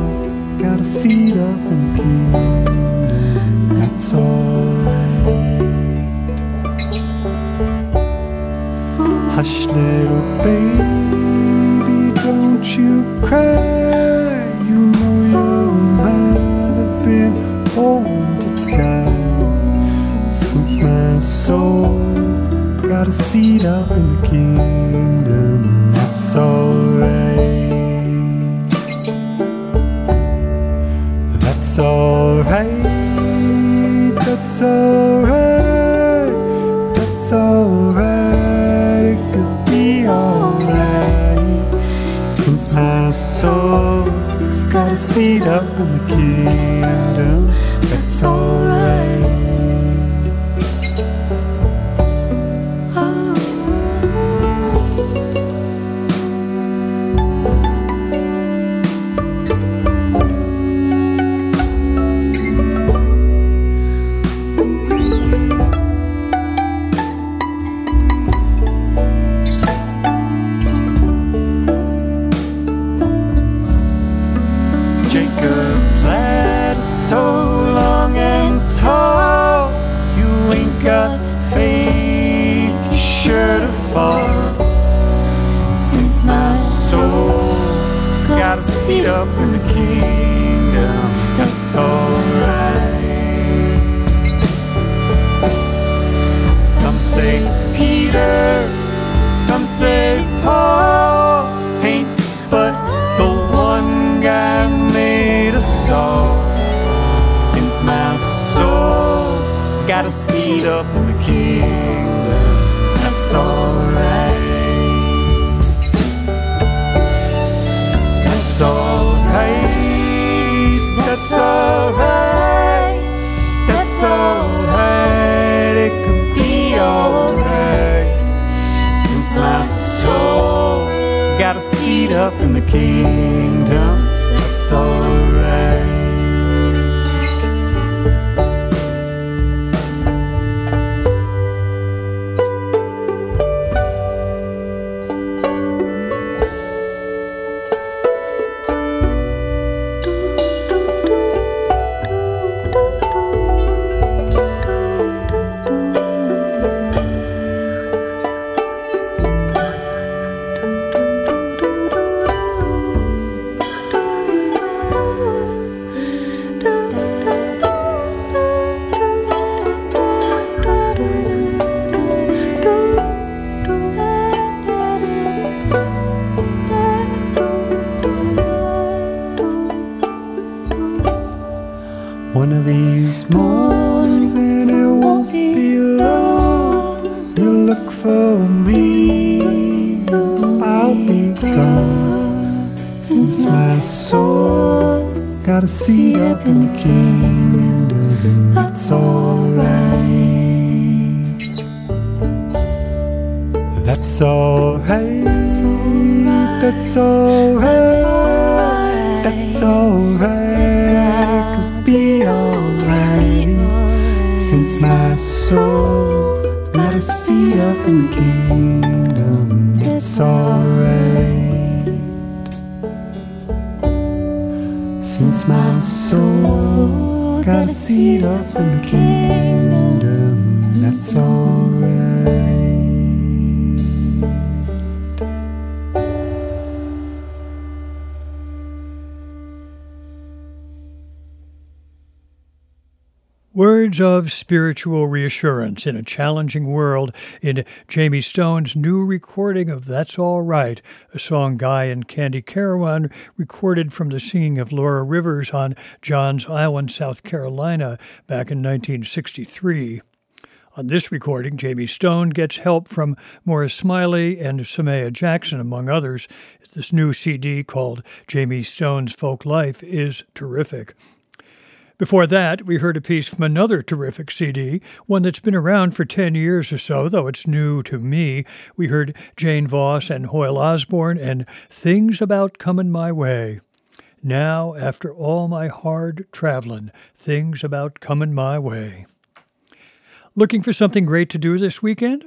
got a seat up in the kingdom, that's alright. Hush, little baby, don't you cry. Born to die. Since my soul got a seat up in the kingdom, that's alright. That's alright. That's alright. That's alright. It could be alright. Since my soul's got a seat up in the kingdom, soul got a seat up in the kingdom, that's alright. That's alright. That's alright. That's alright. It could be alright. Since my soul got a seat up in the kingdom, it's alright. My soul got a seat up in the kingdom, that's alright. Words of spiritual reassurance in a challenging world in Jayme Stone's new recording of That's All Right, a song Guy and Candy Carawan recorded from the singing of Laura Rivers on Johns Island, South Carolina, back in 1963. On this recording, Jayme Stone gets help from Moira Smiley and Sumaia Jackson, among others. This new CD called Jayme Stone's Folk Life is terrific. Before that, we heard a piece from another terrific CD, one that's been around for 10 years or so, though it's new to me. We heard Jane Voss and Hoyle Osborne and Things About Comin' My Way. Now, after all my hard travelin', things about comin' my way. Looking for something great to do this weekend?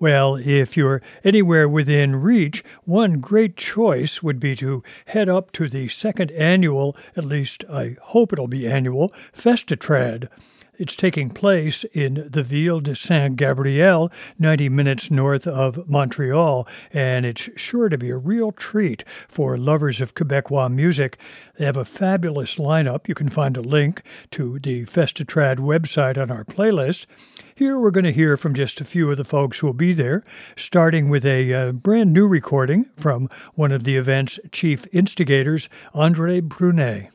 Well, if you're anywhere within reach, one great choice would be to head up to the second annual, at least I hope it'll be annual, Festitrad. It's taking place in the Ville de Saint Gabriel, 90 minutes north of Montreal, and it's sure to be a real treat for lovers of Quebecois music. They have a fabulous lineup. You can find a link to the Festitrad website on our playlist. Here we're going to hear from just a few of the folks who will be there, starting with a uh, brand new recording from one of the event's chief instigators, Andre Brunet.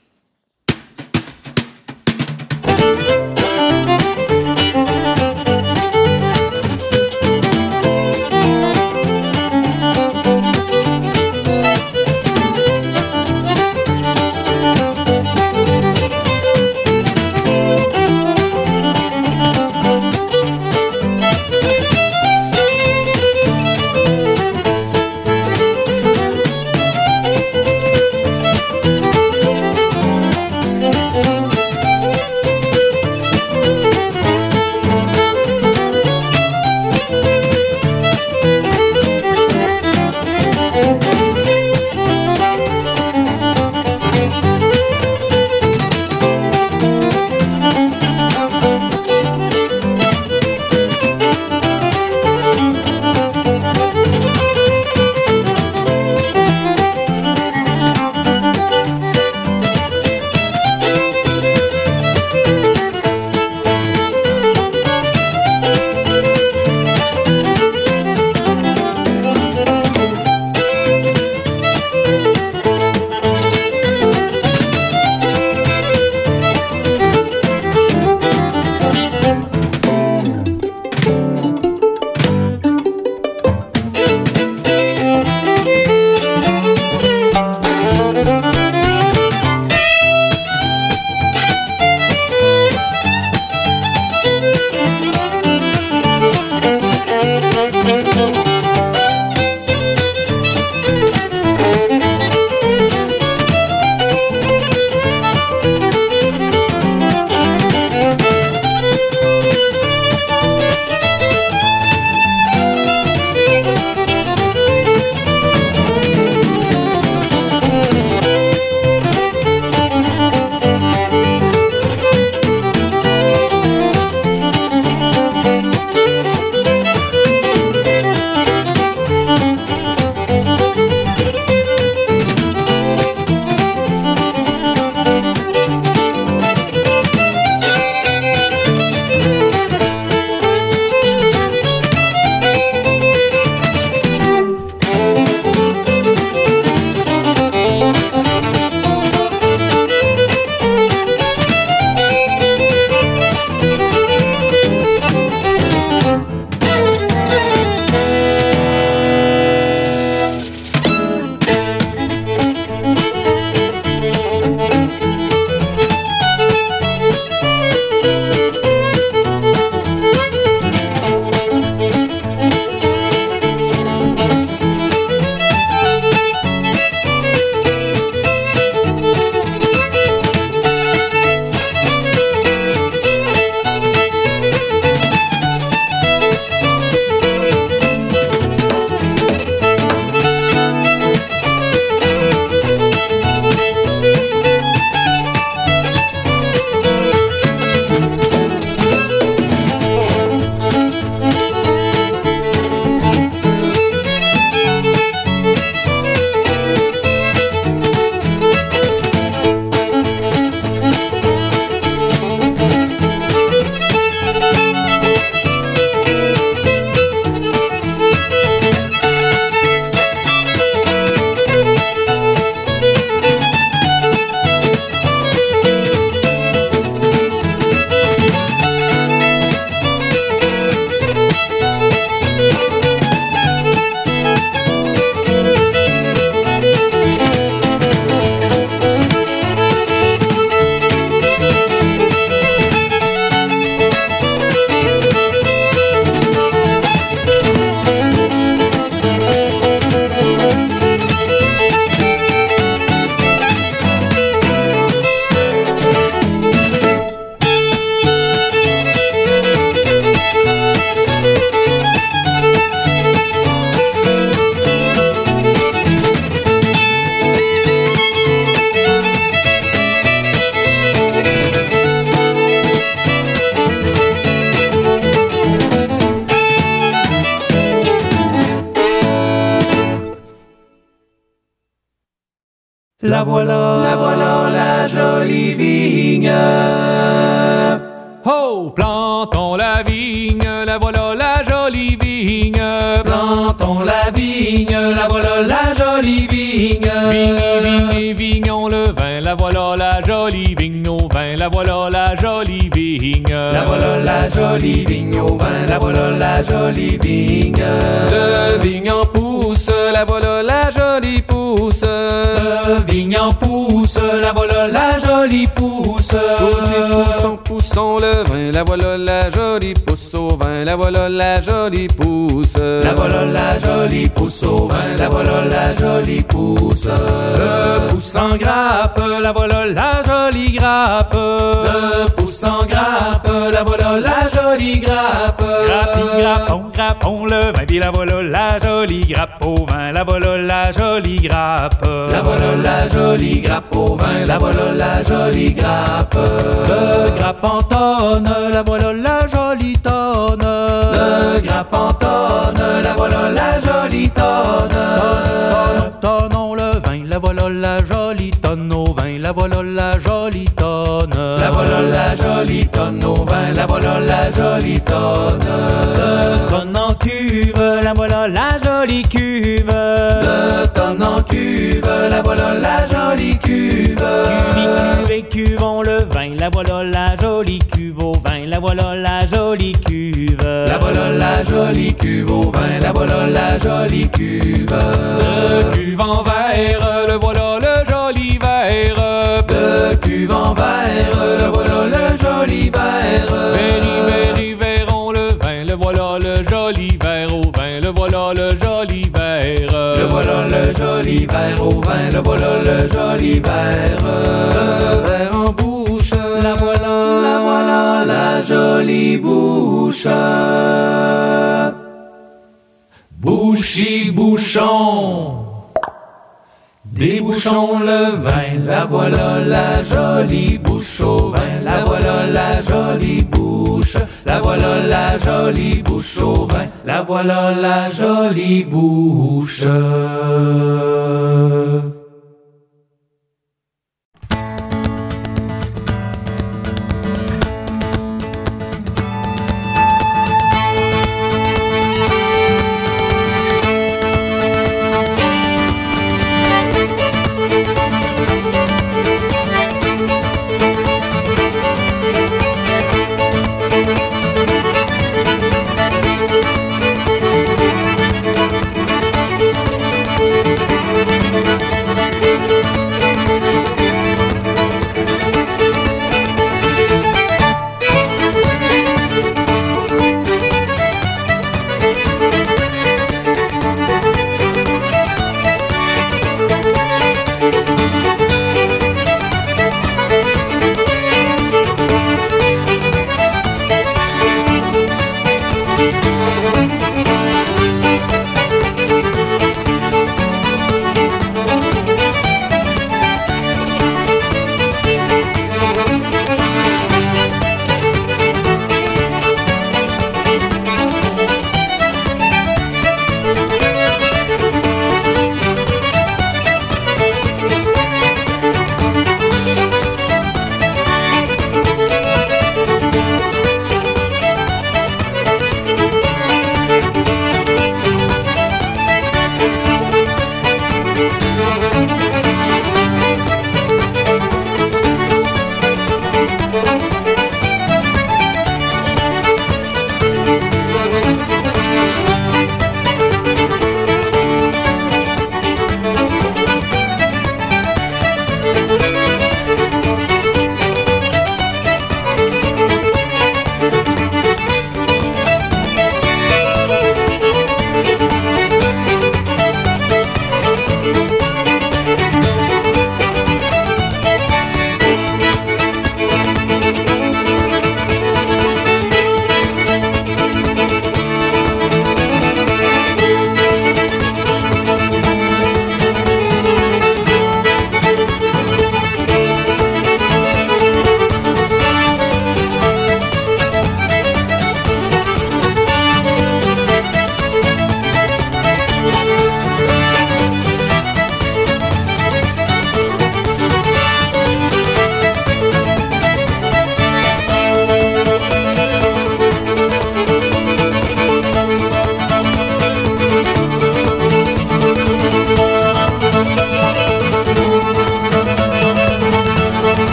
Grappe. Grappi, grappon, grappon le vin, puis la voilà la jolie grappe au vin, la voilà la jolie grappe. La voilà la jolie grappe au vin, la voilà la jolie grappe. Le grappe en tonne, la voilà la jolie tonne. Le grappe en tonne, la voilà la jolie tonne. Tonnons le vin, la voilà la jolie tonne au vin, la voilà la jolie tonne. La voilà la jolie tonne au vin, la voilà la jolie tonne. Le tonne en cuve, la voilà la jolie cuve. Le tonne en cuve, la voilà la jolie cuve. Cuve et cuvons le vin, la voilà la jolie cuve au vin, la voilà la jolie cuve. La voilà la jolie cuve au vin, la voilà la jolie cuve. Le cuve en verre, le voilà verrons le vin, le voilà le joli verre au vin, le voilà le joli verre. Le voilà le joli verre au vin, le voilà le joli verre. Le verre en bouche, la voilà, la voilà, la jolie bouche. Bouchy bouchon. Débouchons le vin, la voilà la jolie bouche au vin, la voilà la jolie bouche, la voilà la jolie bouche au vin, la voilà la jolie bouche.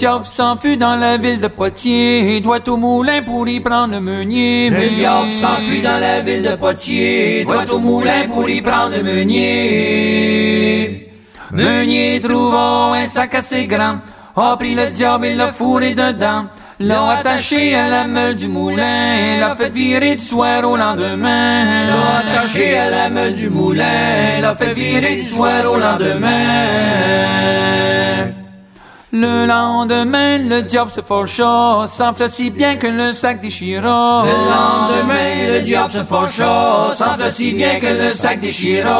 Diable s'enfuit dans la ville de Poitiers, doit au moulin pour y prendre le meunier. Le diable s'enfuit dans la ville de Poitiers, doit au moulin pour y prendre le meunier. Meunier trouvant un sac assez grand, a pris le diable et l'a fourré dedans. L'a attaché à la meule du moulin, l'a fait virer du soir au lendemain. L'a attaché à la meule du moulin, l'a fait virer du soir au lendemain. Le lendemain, le diable se fâcha, s'enfla si bien que le sac déchira. Le lendemain, le diable se fâcha, s'enfla si bien que le sac déchira.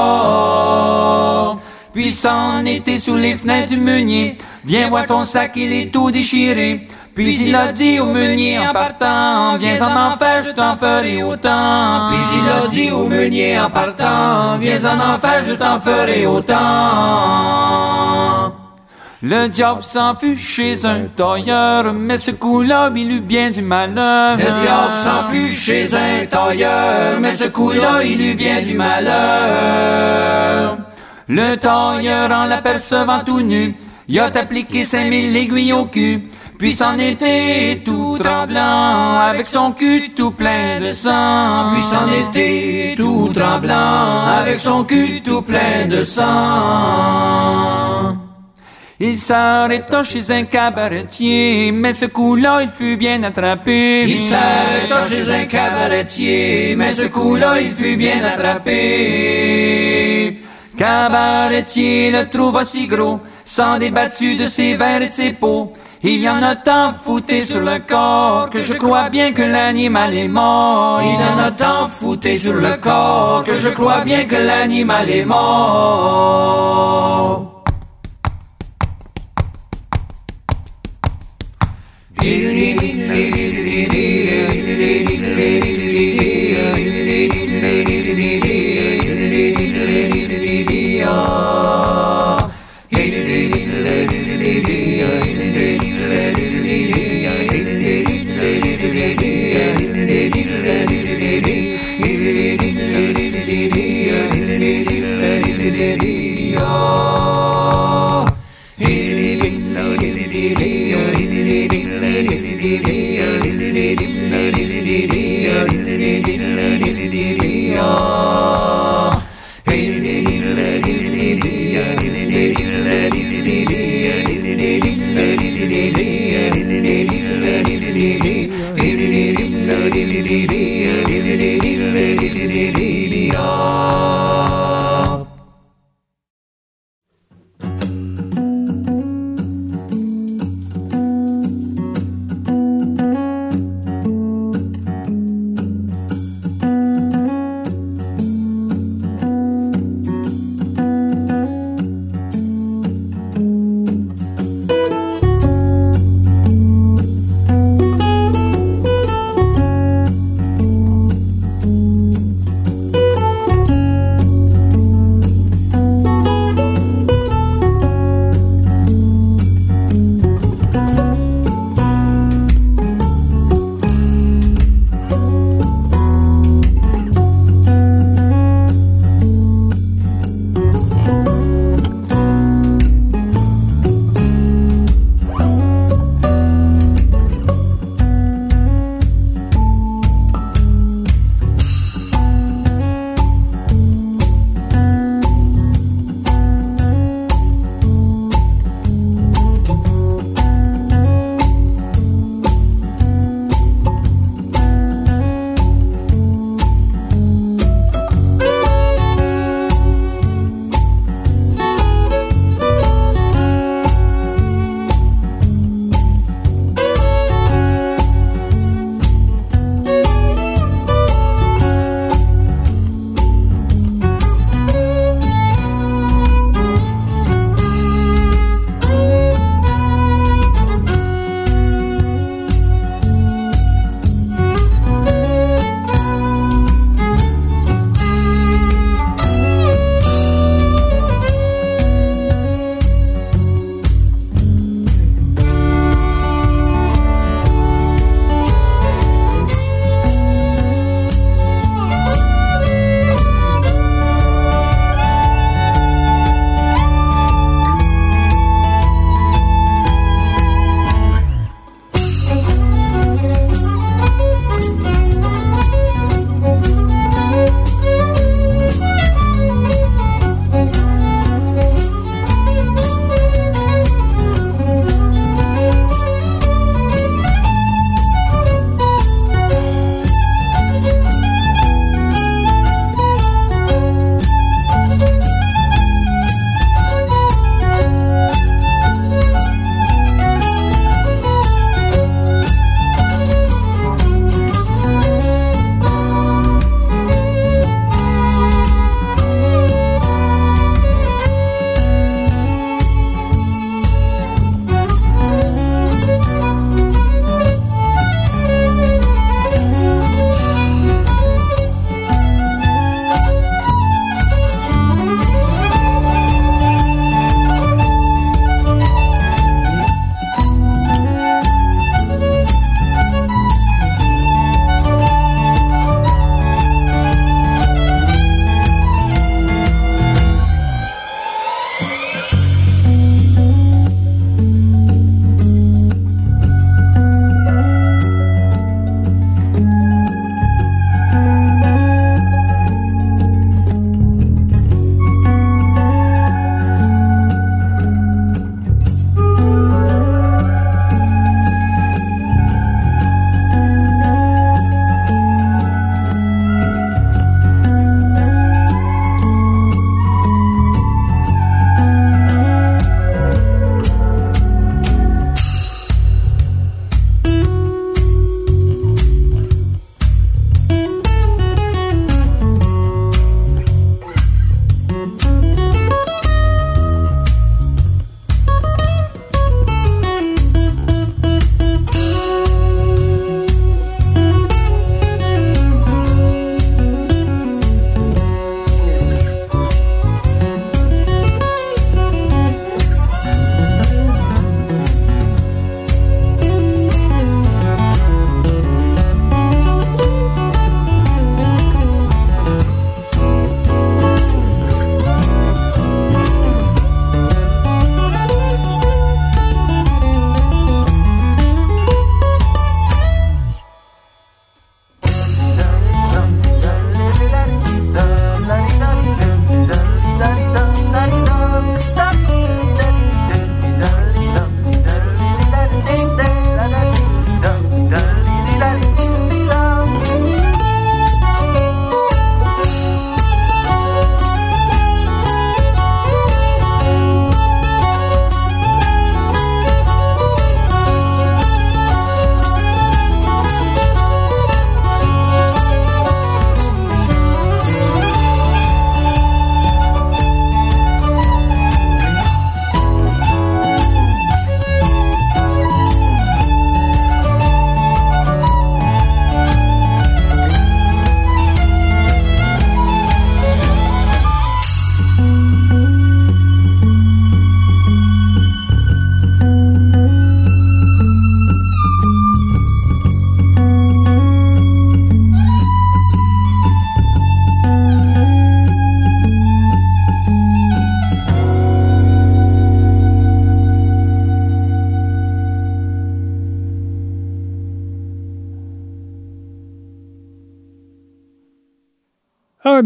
Puis s'en était sous les fenêtres du meunier. Viens voir ton sac, il est tout déchiré. Puis il a dit au meunier en partant, viens en enfer, je t'en ferai autant. Puis il a dit au meunier en partant, viens en enfer, je t'en ferai autant. Le diable s'enfuit chez un tailleur, mais ce coup-là, il eut bien du malheur. Le diable s'enfuit chez un tailleur, mais ce coup-là, il eut bien du malheur. Le tailleur, en l'apercevant tout nu, il a appliqué cinq mille aiguilles au cul. Puis s'en était tout tremblant, avec son cul tout plein de sang. Puis s'en était tout tremblant, avec son cul tout plein de sang. Il s'arrêta chez un cabaretier, mais ce coup-là, il fut bien attrapé. Il s'arrêta chez un cabaretier, mais ce coup-là, il fut bien attrapé. Cabaretier le trouva si gros, sans débattu de ses verres et de ses peaux. Il y en a tant fouté sur le corps que je crois bien que l'animal est mort. Il en a tant fouté sur le corps que je crois bien que l'animal est mort. You need. Yeah.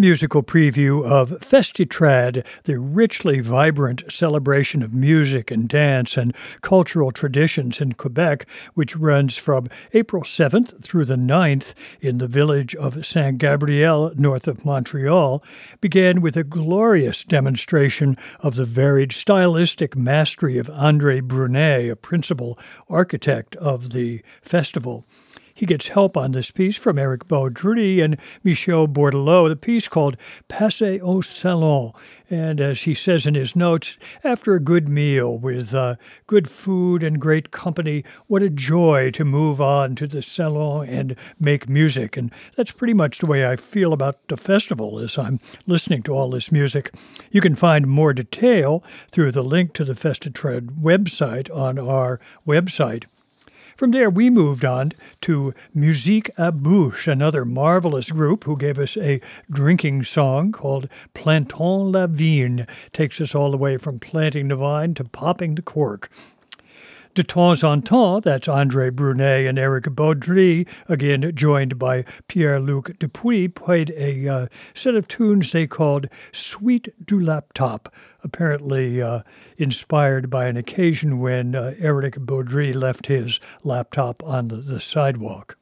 Musical preview of Festitrad, the richly vibrant celebration of music and dance and cultural traditions in Quebec, which runs from April 7th through the 9th in the village of Saint Gabriel, north of Montreal, began with a glorious demonstration of the varied stylistic mastery of Andre Brunet, a principal architect of the festival. He gets help on this piece from Eric Beaudry and Michel Bordeleau, the piece called Passe au Salon. And as he says in his notes, after a good meal with uh, good food and great company, what a joy to move on to the salon and make music. And that's pretty much the way I feel about the festival as I'm listening to all this music. You can find more detail through the link to the Festitrad website on our website. From there, we moved on to Musique à Bouche, another marvelous group who gave us a drinking song called Plantons la Vigne. Takes us all the way from planting the vine to popping the cork. De Temps Antan, that's Andre Brunet and Eric Beaudry, again joined by Pierre Luc Dupuis, played a uh, set of tunes they called Suite du Laptop, apparently uh, inspired by an occasion when uh, Eric Beaudry left his laptop on the, the sidewalk.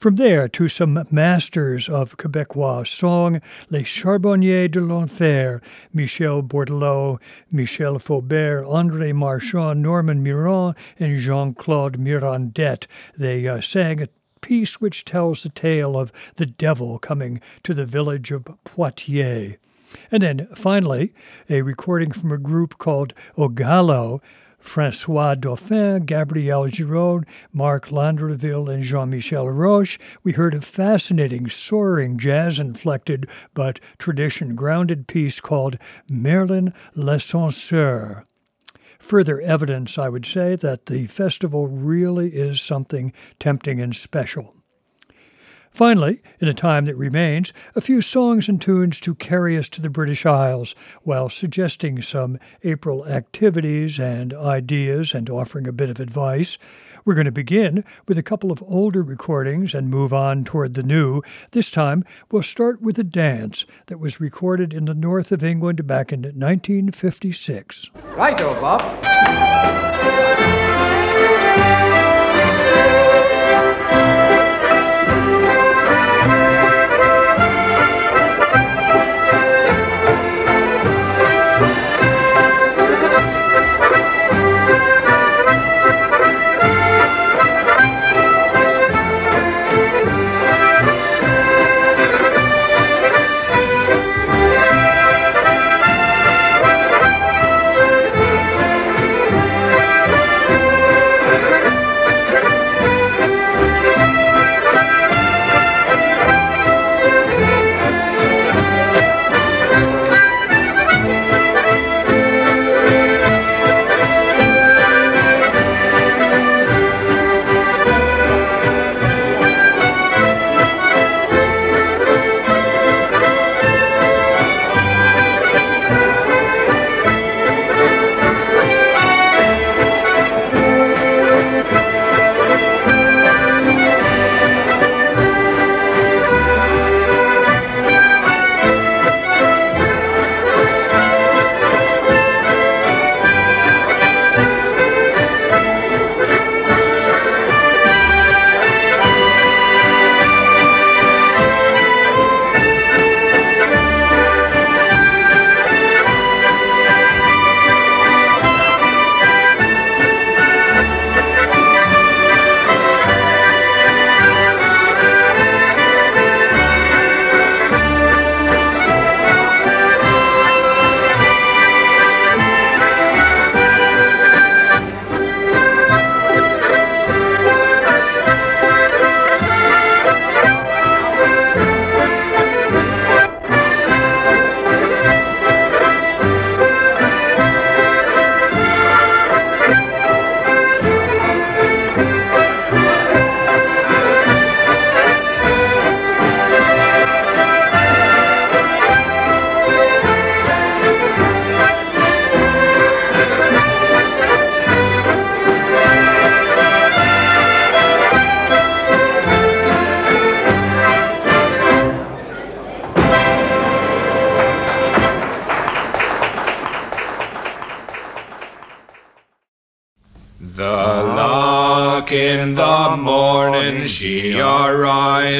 From there to some masters of Quebecois song, Les Charbonniers de l'Enfer, Michel Bordeleau, Michel Faubert, André Marchand, Normand Miron, and Jean Claude Mirandette. They uh, sang a piece which tells the tale of the devil coming to the village of Poitiers. And then finally, a recording from a group called Ogallo, Francois Dauphin, Gabriel Giraud, Marc Landreville, and Jean Michel Roche, we heard a fascinating, soaring, jazz inflected but tradition grounded piece called Merlin l'Ascenseur. Further evidence, I would say, that the festival really is something tempting and special. Finally, in the time that remains, a few songs and tunes to carry us to the British Isles while suggesting some April activities and ideas and offering a bit of advice. We're going to begin with a couple of older recordings and move on toward the new. This time, we'll start with a dance that was recorded in the north of England back in 1956. Righto, Bob.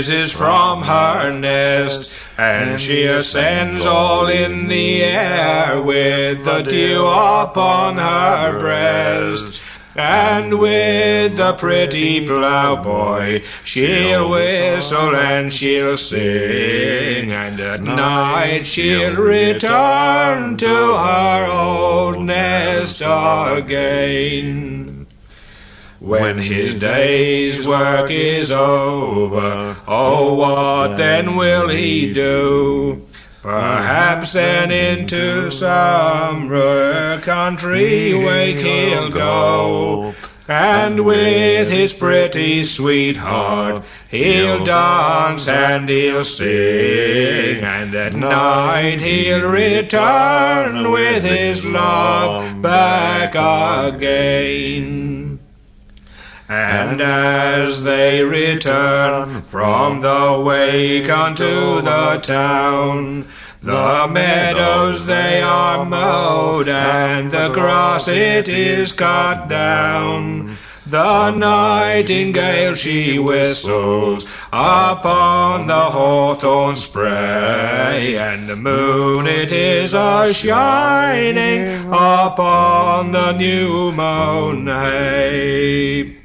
Arises from her nest, and she ascends all in the air with the dew upon her breast. And with the pretty ploughboy she'll whistle and she'll sing, and at night she'll return to her old nest again. When his day's work is over, oh, what then will he do? Perhaps then into some rare country wake he'll go, and with his pretty sweetheart he'll dance and he'll sing, and at night he'll return with his love back again. And as they return from the wake unto the town, the meadows they are mowed, and the grass it is cut down. The nightingale she whistles upon the hawthorn spray, and the moon it is a shining upon the new mown hay.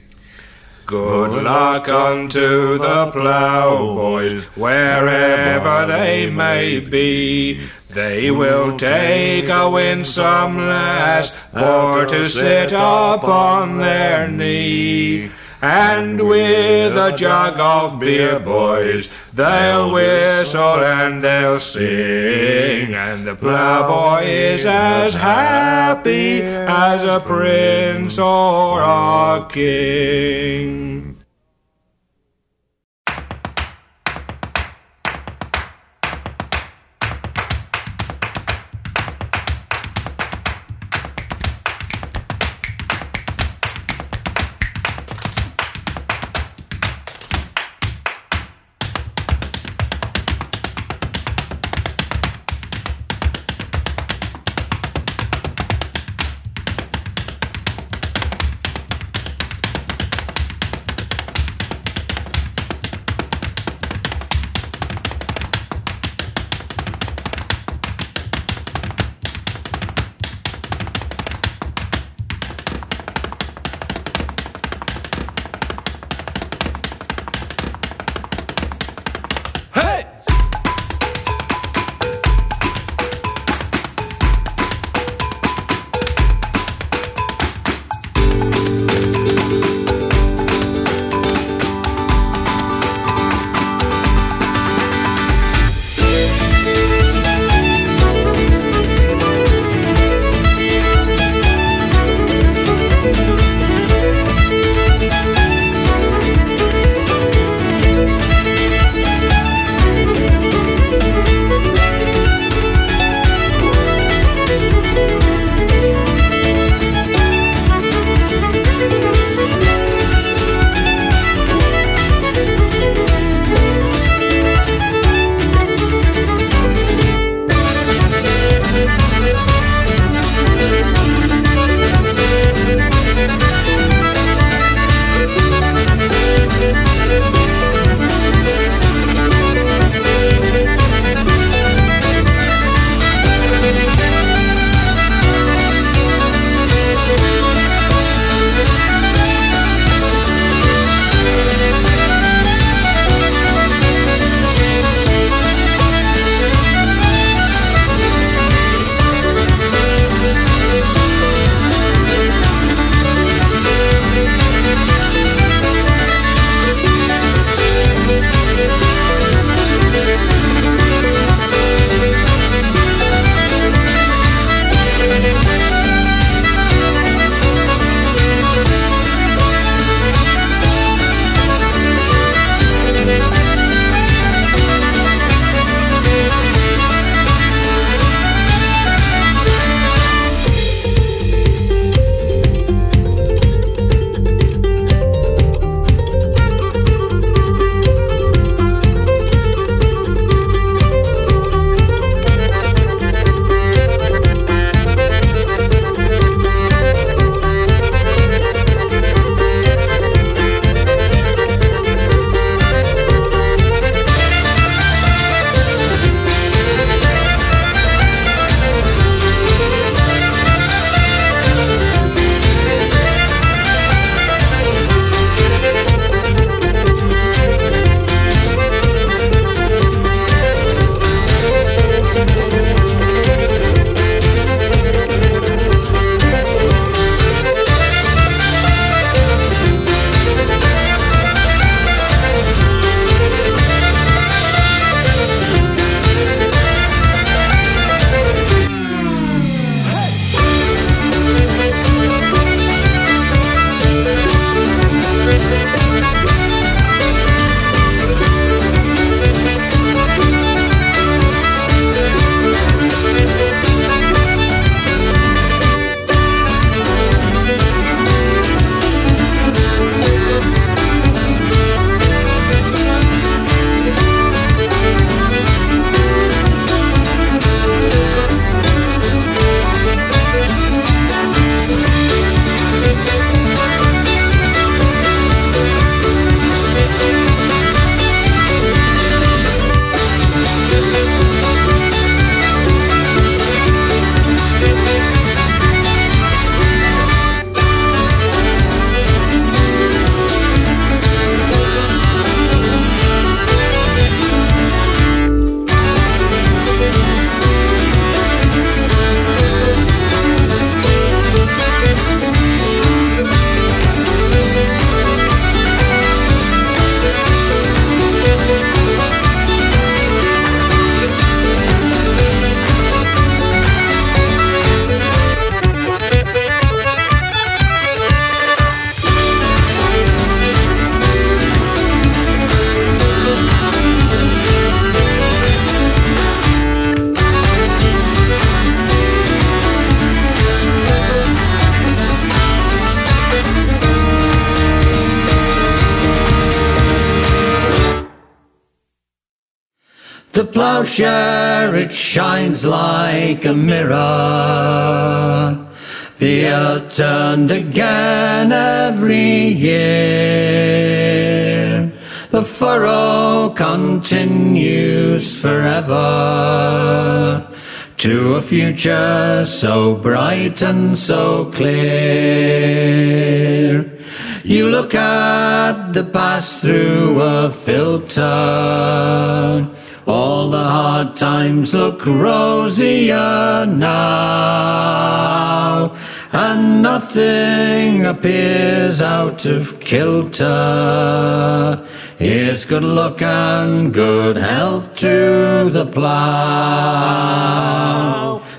Good luck unto the ploughboys, wherever they may be. They will take a winsome lass for to sit upon their knee. And with a jug of beer, boys, they'll whistle and they'll sing, and the ploughboy is as happy as a prince or a king. Plowshare it shines like a mirror. The earth turned again every year. The furrow continues forever to a future so bright and so clear. You look at the past through a filter. All the hard times look rosier now, and nothing appears out of kilter. Here's good luck and good health to the plough.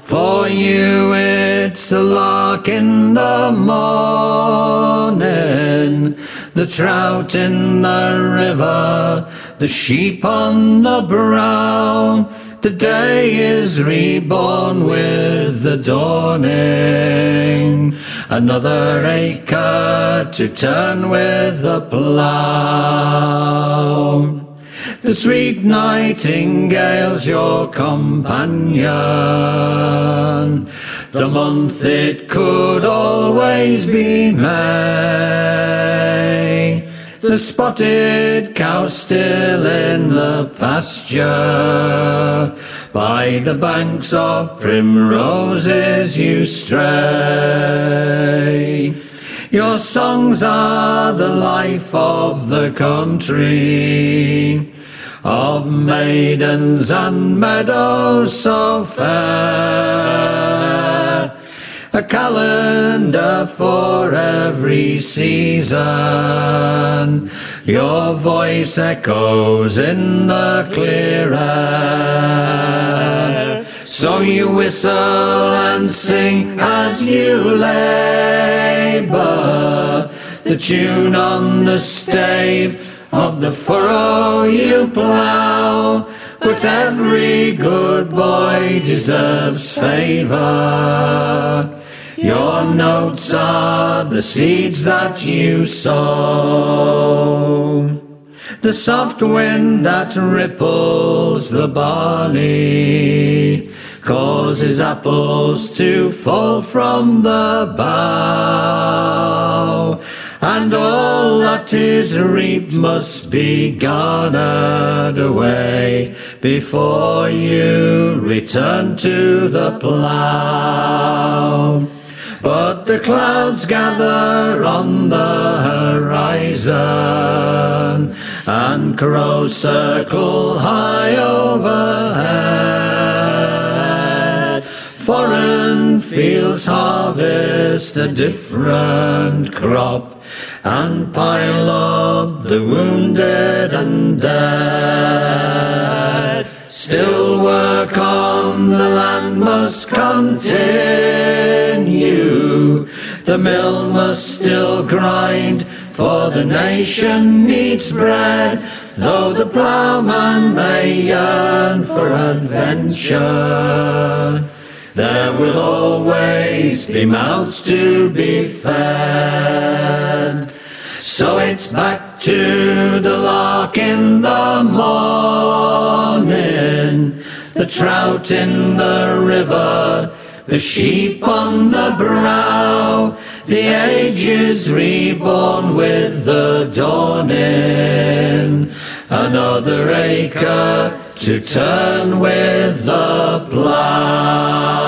For you it's the lark in the morning, the trout in the river, the sheep on the brow. The day is reborn with the dawning. Another acre to turn with the plough. The sweet nightingale's your companion. The month it could always be May. The spotted cow still in the pasture. By the banks of primroses you stray. Your songs are the life of the country, of maidens and meadows so fair. A calendar for every season. Your voice echoes in the clear air. So you whistle and sing as you labor. The tune on the stave of the furrow you plough. But every good boy deserves favor. Your notes are the seeds that you sow. The soft wind that ripples the barley causes apples to fall from the bough. And all that is reaped must be garnered away before you return to the plough. But the clouds gather on the horizon, and crows circle high overhead. Foreign fields harvest a different crop, and pile up the wounded and dead. Still work on the land must continue. The mill must still grind, for the nation needs bread. Though the ploughman may yearn for adventure, there will always be mouths to be fed. So it's back to the lark in the morning, the trout in the river, the sheep on the brow. The age is reborn with the dawning. Another acre to turn with the plough.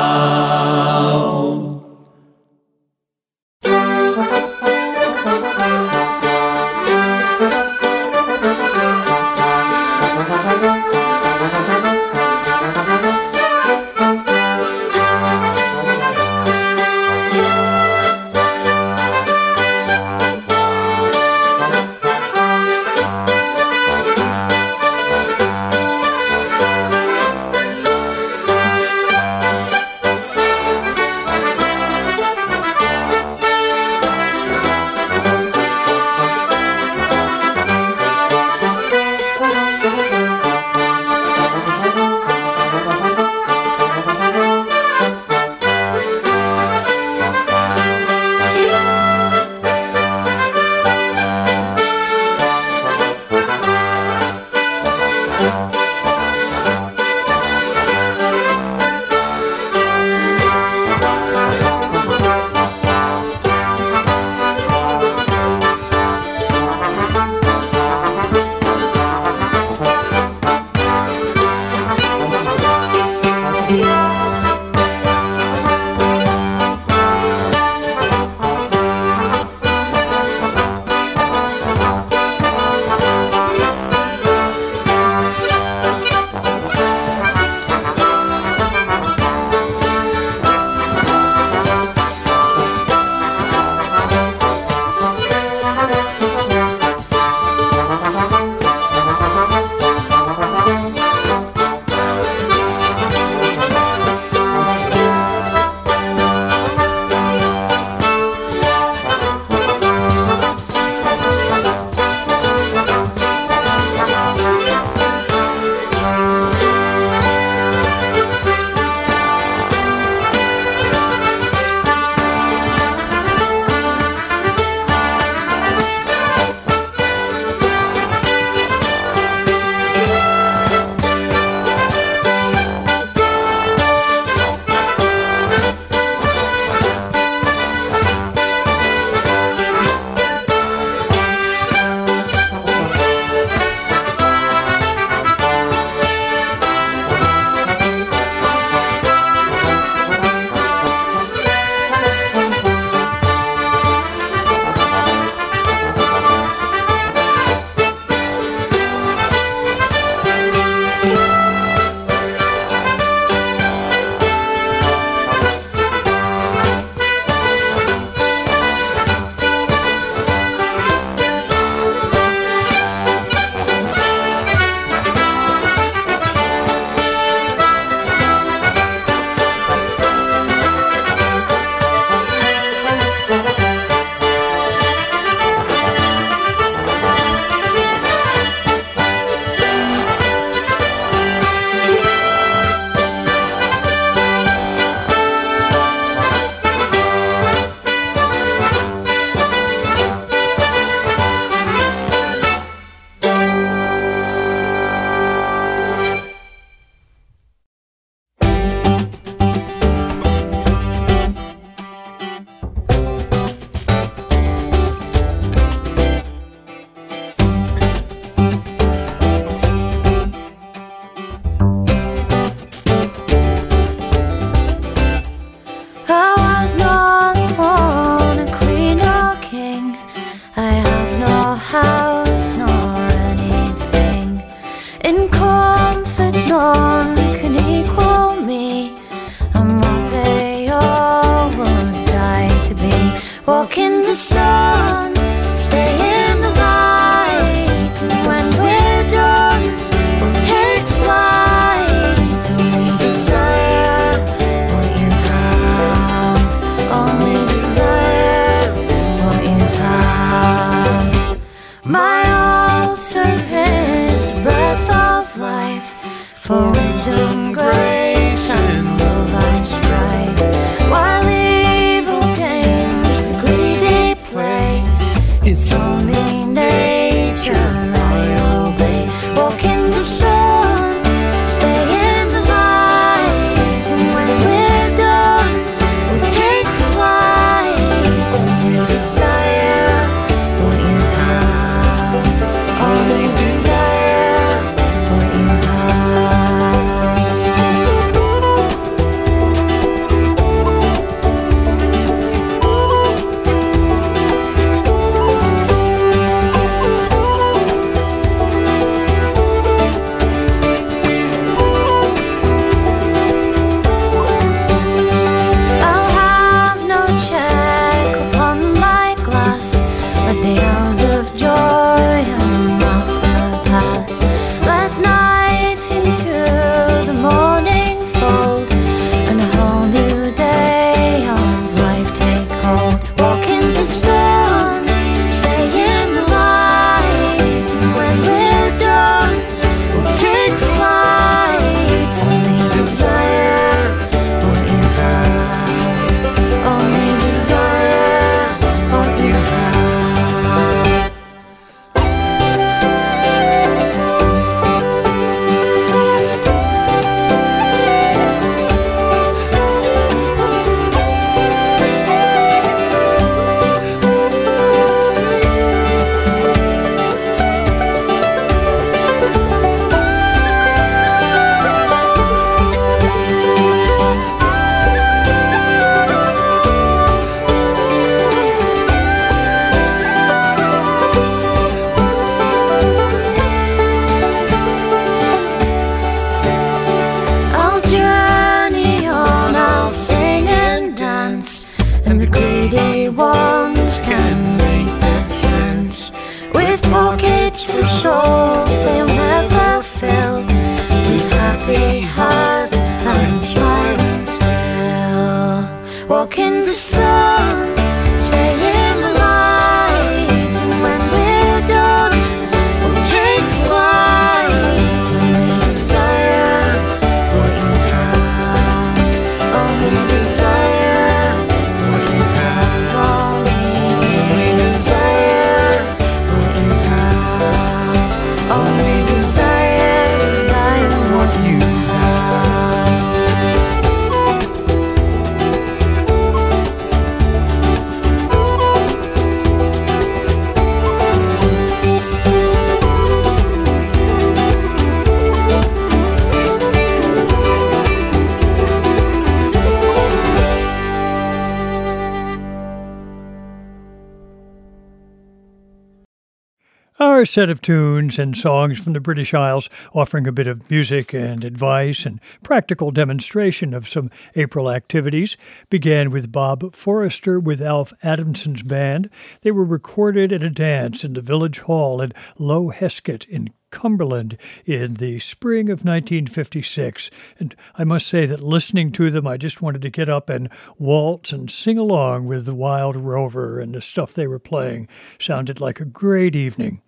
Set of tunes and songs from the British Isles offering a bit of music and advice and practical demonstration of some April activities began with Bob Forrester with Alf Adamson's band. They were recorded at a dance in the Village Hall at Low Hesket in Cumberland in the spring of 1956. And I must say that listening to them, I just wanted to get up and waltz and sing along with the Wild Rover and the stuff they were playing. Sounded like a great evening.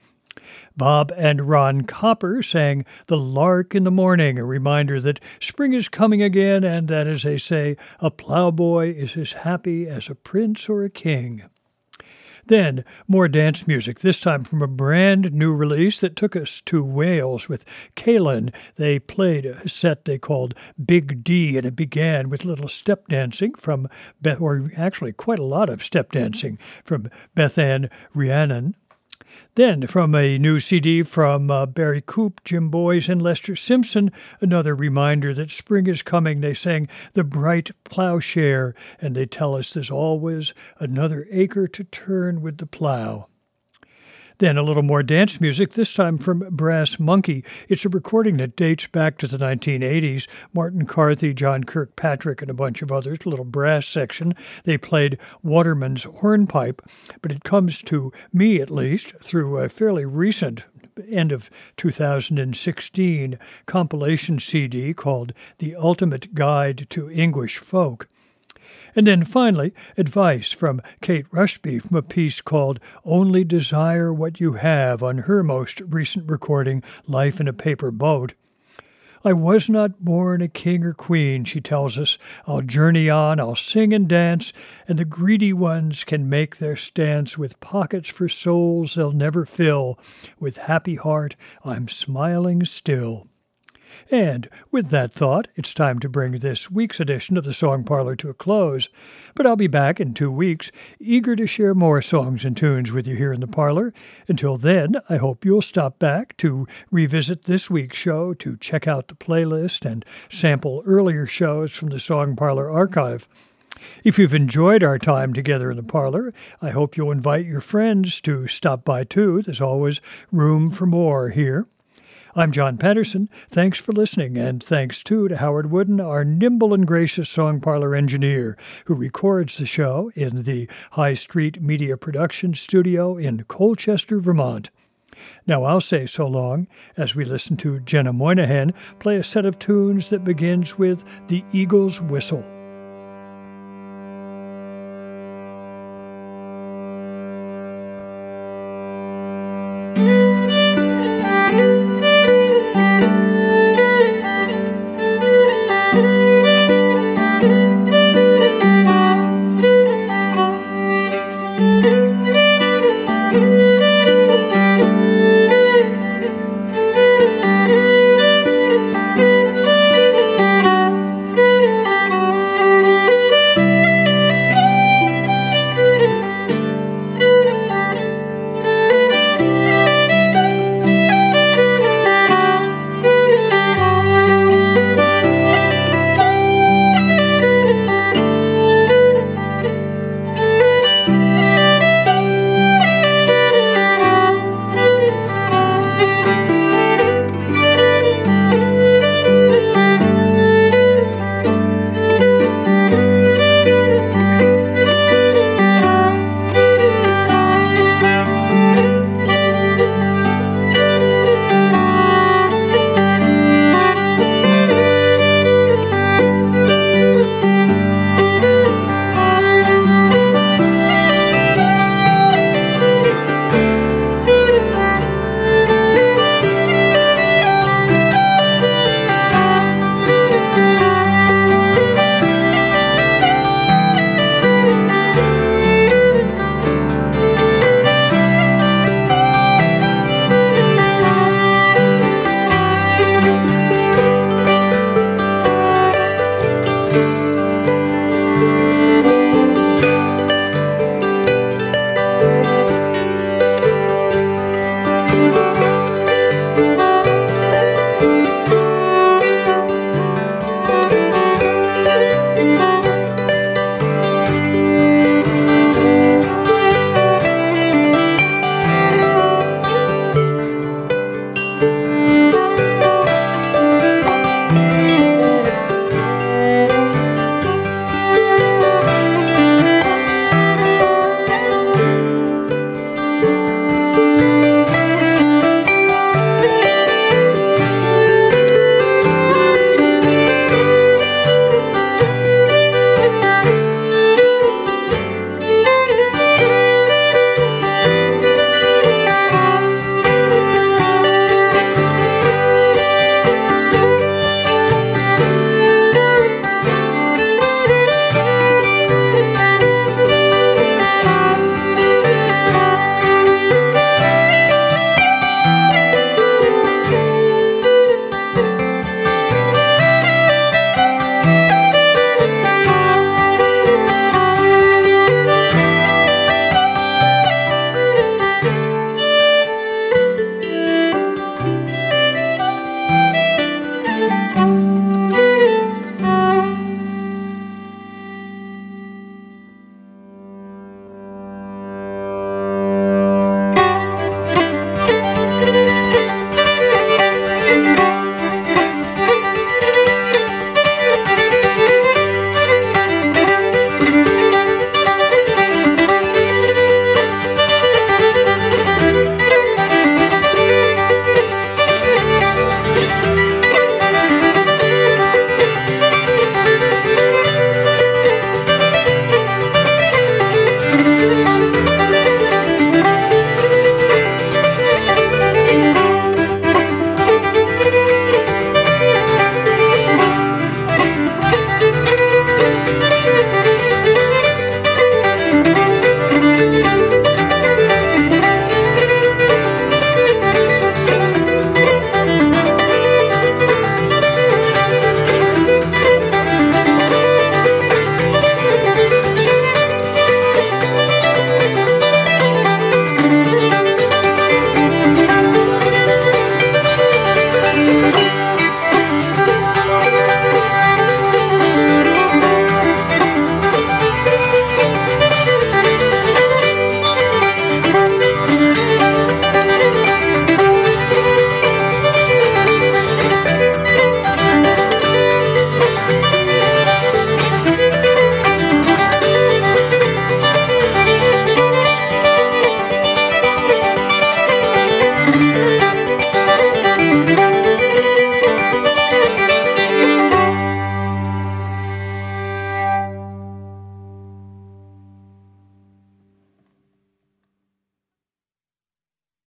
Bob and Ron Copper sang The Lark in the Morning, a reminder that spring is coming again and that, as they say, a plowboy is as happy as a prince or a king. Then, more dance music, this time from a brand new release that took us to Wales with Calan. They played a set they called Big D, and it began with little step dancing from, Beth, or actually quite a lot of step dancing from Bethan Rhiannon. Then, from a new CD from uh, Barry Coope, Jim Boyes, and Lester Simpson, another reminder that spring is coming. They sang The Bright Plowshare, and they tell us there's always another acre to turn with the plow. Then a little more dance music, this time from Brass Monkey. It's a recording that dates back to the 1980s. Martin Carthy, John Kirkpatrick, and a bunch of others, a little brass section. They played Waterman's Hornpipe, but it comes to me, at least, through a fairly recent end of 2016 compilation CD called The Ultimate Guide to English Folk. And then finally, advice from Kate Rusby from a piece called Only Desire What You Have on her most recent recording, Life in a Paper Boat. I was not born a king or queen, she tells us. I'll journey on, I'll sing and dance, and the greedy ones can make their stance with pockets for souls they'll never fill. With happy heart, I'm smiling still. And with that thought, it's time to bring this week's edition of the Song Parlor to a close. But I'll be back in two weeks, eager to share more songs and tunes with you here in the parlor. Until then, I hope you'll stop back to revisit this week's show, to check out the playlist, and sample earlier shows from the Song Parlor archive. If you've enjoyed our time together in the parlor, I hope you'll invite your friends to stop by too. There's always room for more here. I'm John Patterson. Thanks for listening, and thanks too to Howard Wooden, our nimble and gracious song parlor engineer, who records the show in the High Street Media Production Studio in Colchester, Vermont. Now I'll say so long as we listen to Jenna Moynihan play a set of tunes that begins with the Eagle's Whistle.